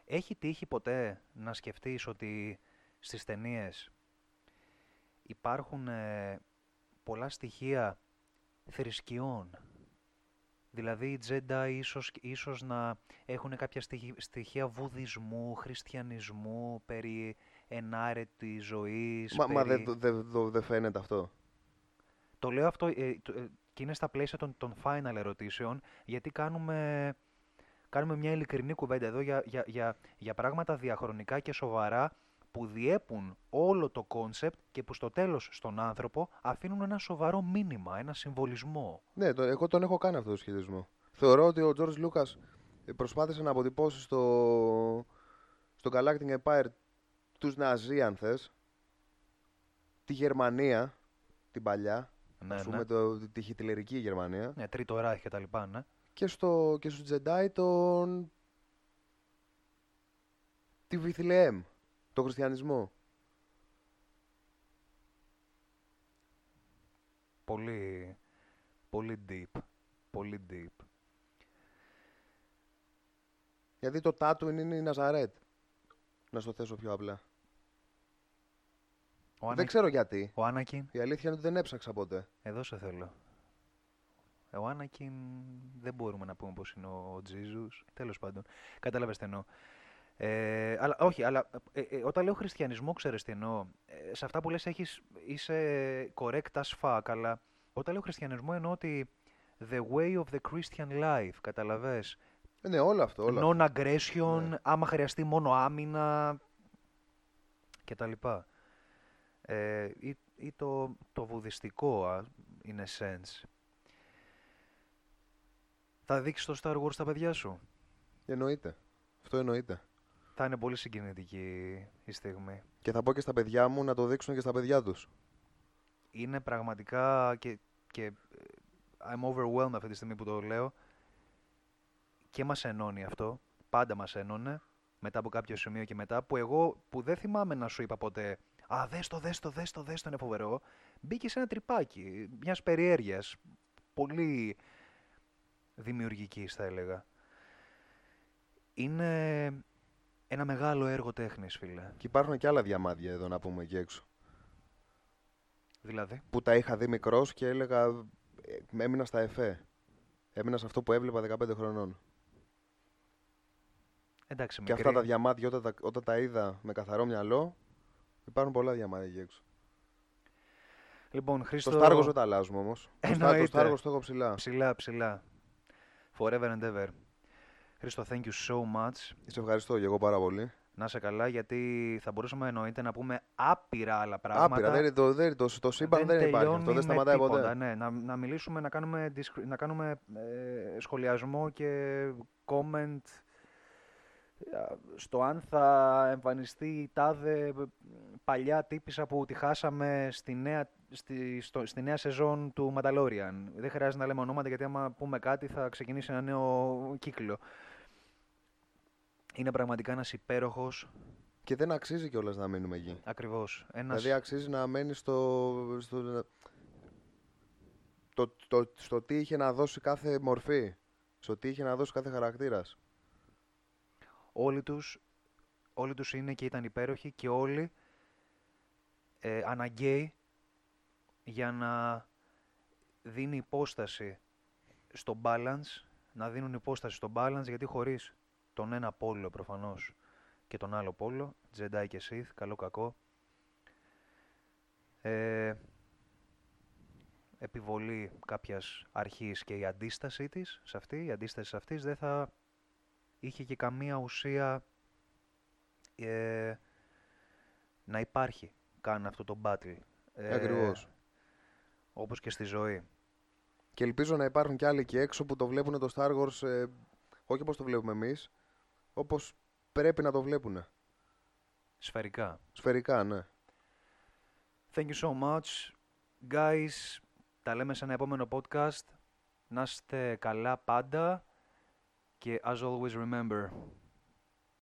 έχει τύχει ποτέ να σκεφτείς ότι στις ταινίες υπάρχουν ε, πολλά στοιχεία θρησκειών. Δηλαδή οι Jedi ίσως, ίσως να έχουν κάποια στοιχη- στοιχεία βουδισμού, χριστιανισμού, περί ενάρετης ζωής. Μα, μα περί... δεν δε, δε, δε φαίνεται αυτό. Το λέω αυτό ε, το- ε, και είναι στα πλαίσια των, των final ερωτήσεων, γιατί κάνουμε, κάνουμε μια ειλικρινή κουβέντα εδώ για, για, για, για πράγματα διαχρονικά και σοβαρά που διέπουν όλο το κόνσεπτ και που στο τέλος στον άνθρωπο αφήνουν ένα σοβαρό μήνυμα, ένα συμβολισμό. Ναι, το, εγώ τον έχω κάνει αυτό το συσχετισμό. Θεωρώ ότι ο George Lucas ε, προσπάθησε να αποτυπώσει στο, στο Galactic Empire τους Ναζί, αν θες, τη Γερμανία, την παλιά, Ναι, ας ναι. πούμε το, τη χιτλερική Γερμανία, Ναι, Τρίτο Ράιχ και τα λοιπά, ναι. και, στο, και στους Jedi τον... τη Βιθλεέμ, τον χριστιανισμό. Πολύ, πολύ deep, πολύ deep. Γιατί το Tatooine είναι η Ναζαρέτ. Να στο θέσω πιο απλά. Ο, Δεν Άνα... ξέρω γιατί. ο Άνακιν, Η αλήθεια είναι ότι δεν έψαξα ποτέ. εδώ σε θέλω. Ε, Ο Άνακιν δεν μπορούμε να πούμε πως είναι ο Τζίζους. Τέλος πάντων. Κατάλαβες τι εννοώ. Ε, αλλά, όχι, αλλά ε, ε, όταν λέω χριστιανισμό, ξέρεις τι εννοώ. Ε, σε αυτά που λες έχεις, είσαι correct as fuck, αλλά όταν λέω χριστιανισμό εννοώ ότι the way of the Christian life, καταλαβες; Ε, ναι, όλο αυτό. Όλο αυτό. Non-aggression, Ναι. άμα χρειαστεί μόνο άμυνα και τα λοιπά. Ε, ή, ή το, το βουδιστικό, α, in a sense. Θα δείξεις το Star Wars στα παιδιά σου; Εννοείται. Αυτό εννοείται. Θα είναι πολύ συγκινητική η στιγμή. Και θα πω και στα παιδιά μου να το δείξουν και στα παιδιά τους. Είναι πραγματικά και, και ε, I'm overwhelmed αυτή τη στιγμή που το λέω και μας ενώνει αυτό, πάντα μας ένωνε μετά από κάποιο σημείο και μετά που εγώ που δεν θυμάμαι να σου είπα ποτέ «Α, δες το, δες το, δες το, δες το, είναι φοβερό» μπήκε σε ένα τρυπάκι μιας περιέργειας πολύ δημιουργικής θα έλεγα. Είναι ένα μεγάλο έργο τέχνης φίλε. Και υπάρχουν και άλλα διαμάδια εδώ να πούμε εκεί έξω. Δηλαδή, Που τα είχα δει μικρός και έλεγα. ε, Έμεινα στα εφέ. Έμεινα σε αυτό που έβλεπα 15 χρονών. εντάξει Και μικρή, αυτά τα διαμάδια όταν τα, όταν τα είδα με καθαρό μυαλό, υπάρχουν πολλά διαμάδια εκεί έξω. Λοιπόν, Χρήστο... Το Star Wars δεν τα αλλάζουμε όμως. Το Star- Το Εννοείται. Star Wars το έχω ψηλά. Ψηλά, ψηλά. Forever and ever. Χρήστο, thank you so much. Σε ευχαριστώ και εγώ πάρα πολύ. Να σε καλά, γιατί θα μπορούσαμε εννοείται να πούμε άπειρα άλλα πράγματα. Άπειρα. Δεν, είναι το, δεν, είναι το, το σύμπαν δεν, υπάρχει. τελειώνει Αυτό δεν με σταματάει τίποτα, ποτέ. Ναι, να, να μιλήσουμε, να κάνουμε, discri- να κάνουμε ε, σχολιασμό και comment ε, στο αν θα εμφανιστεί η τάδε παλιά τύπησα που τη χάσαμε στη νέα, στη, στο- στη νέα σεζόν του Mandalorian. Δεν χρειάζεται να λέμε ονόματα γιατί άμα πούμε κάτι θα ξεκινήσει ένα νέο κύκλο. Είναι πραγματικά ένας υπέροχος, Και δεν αξίζει κιόλας να μείνουμε εκεί. ακριβώς, ένας... Δηλαδή αξίζει να μένει στο, στο, το, το, στο τι είχε να δώσει κάθε μορφή. Στο τι είχε να δώσει κάθε χαρακτήρας. όλοι τους, όλοι τους είναι και ήταν υπέροχοι και όλοι ε, αναγκαίοι για να δίνει υπόσταση στο balance, να δίνουν υπόσταση στο balance γιατί χωρίς τον ένα πόλο προφανώς και τον άλλο πόλο, Jedi και Sith, καλό κακό, ε, επιβολή κάποιας αρχής και η αντίστασή της σε αυτή, η αντίσταση σε αυτής δεν θα είχε και καμία ουσία ε, να υπάρχει καν αυτό το battle. Ε, Ακριβώς. Όπως και στη ζωή. Και ελπίζω να υπάρχουν κι άλλοι εκεί έξω που το βλέπουν το Star Wars ε, όχι όπως το βλέπουμε εμείς, όπως πρέπει να το βλέπουν. Σφαιρικά. Σφαιρικά, ναι. Thank you so much. Guys, τα λέμε σε ένα επόμενο podcast. Να είστε καλά πάντα. Και as always remember,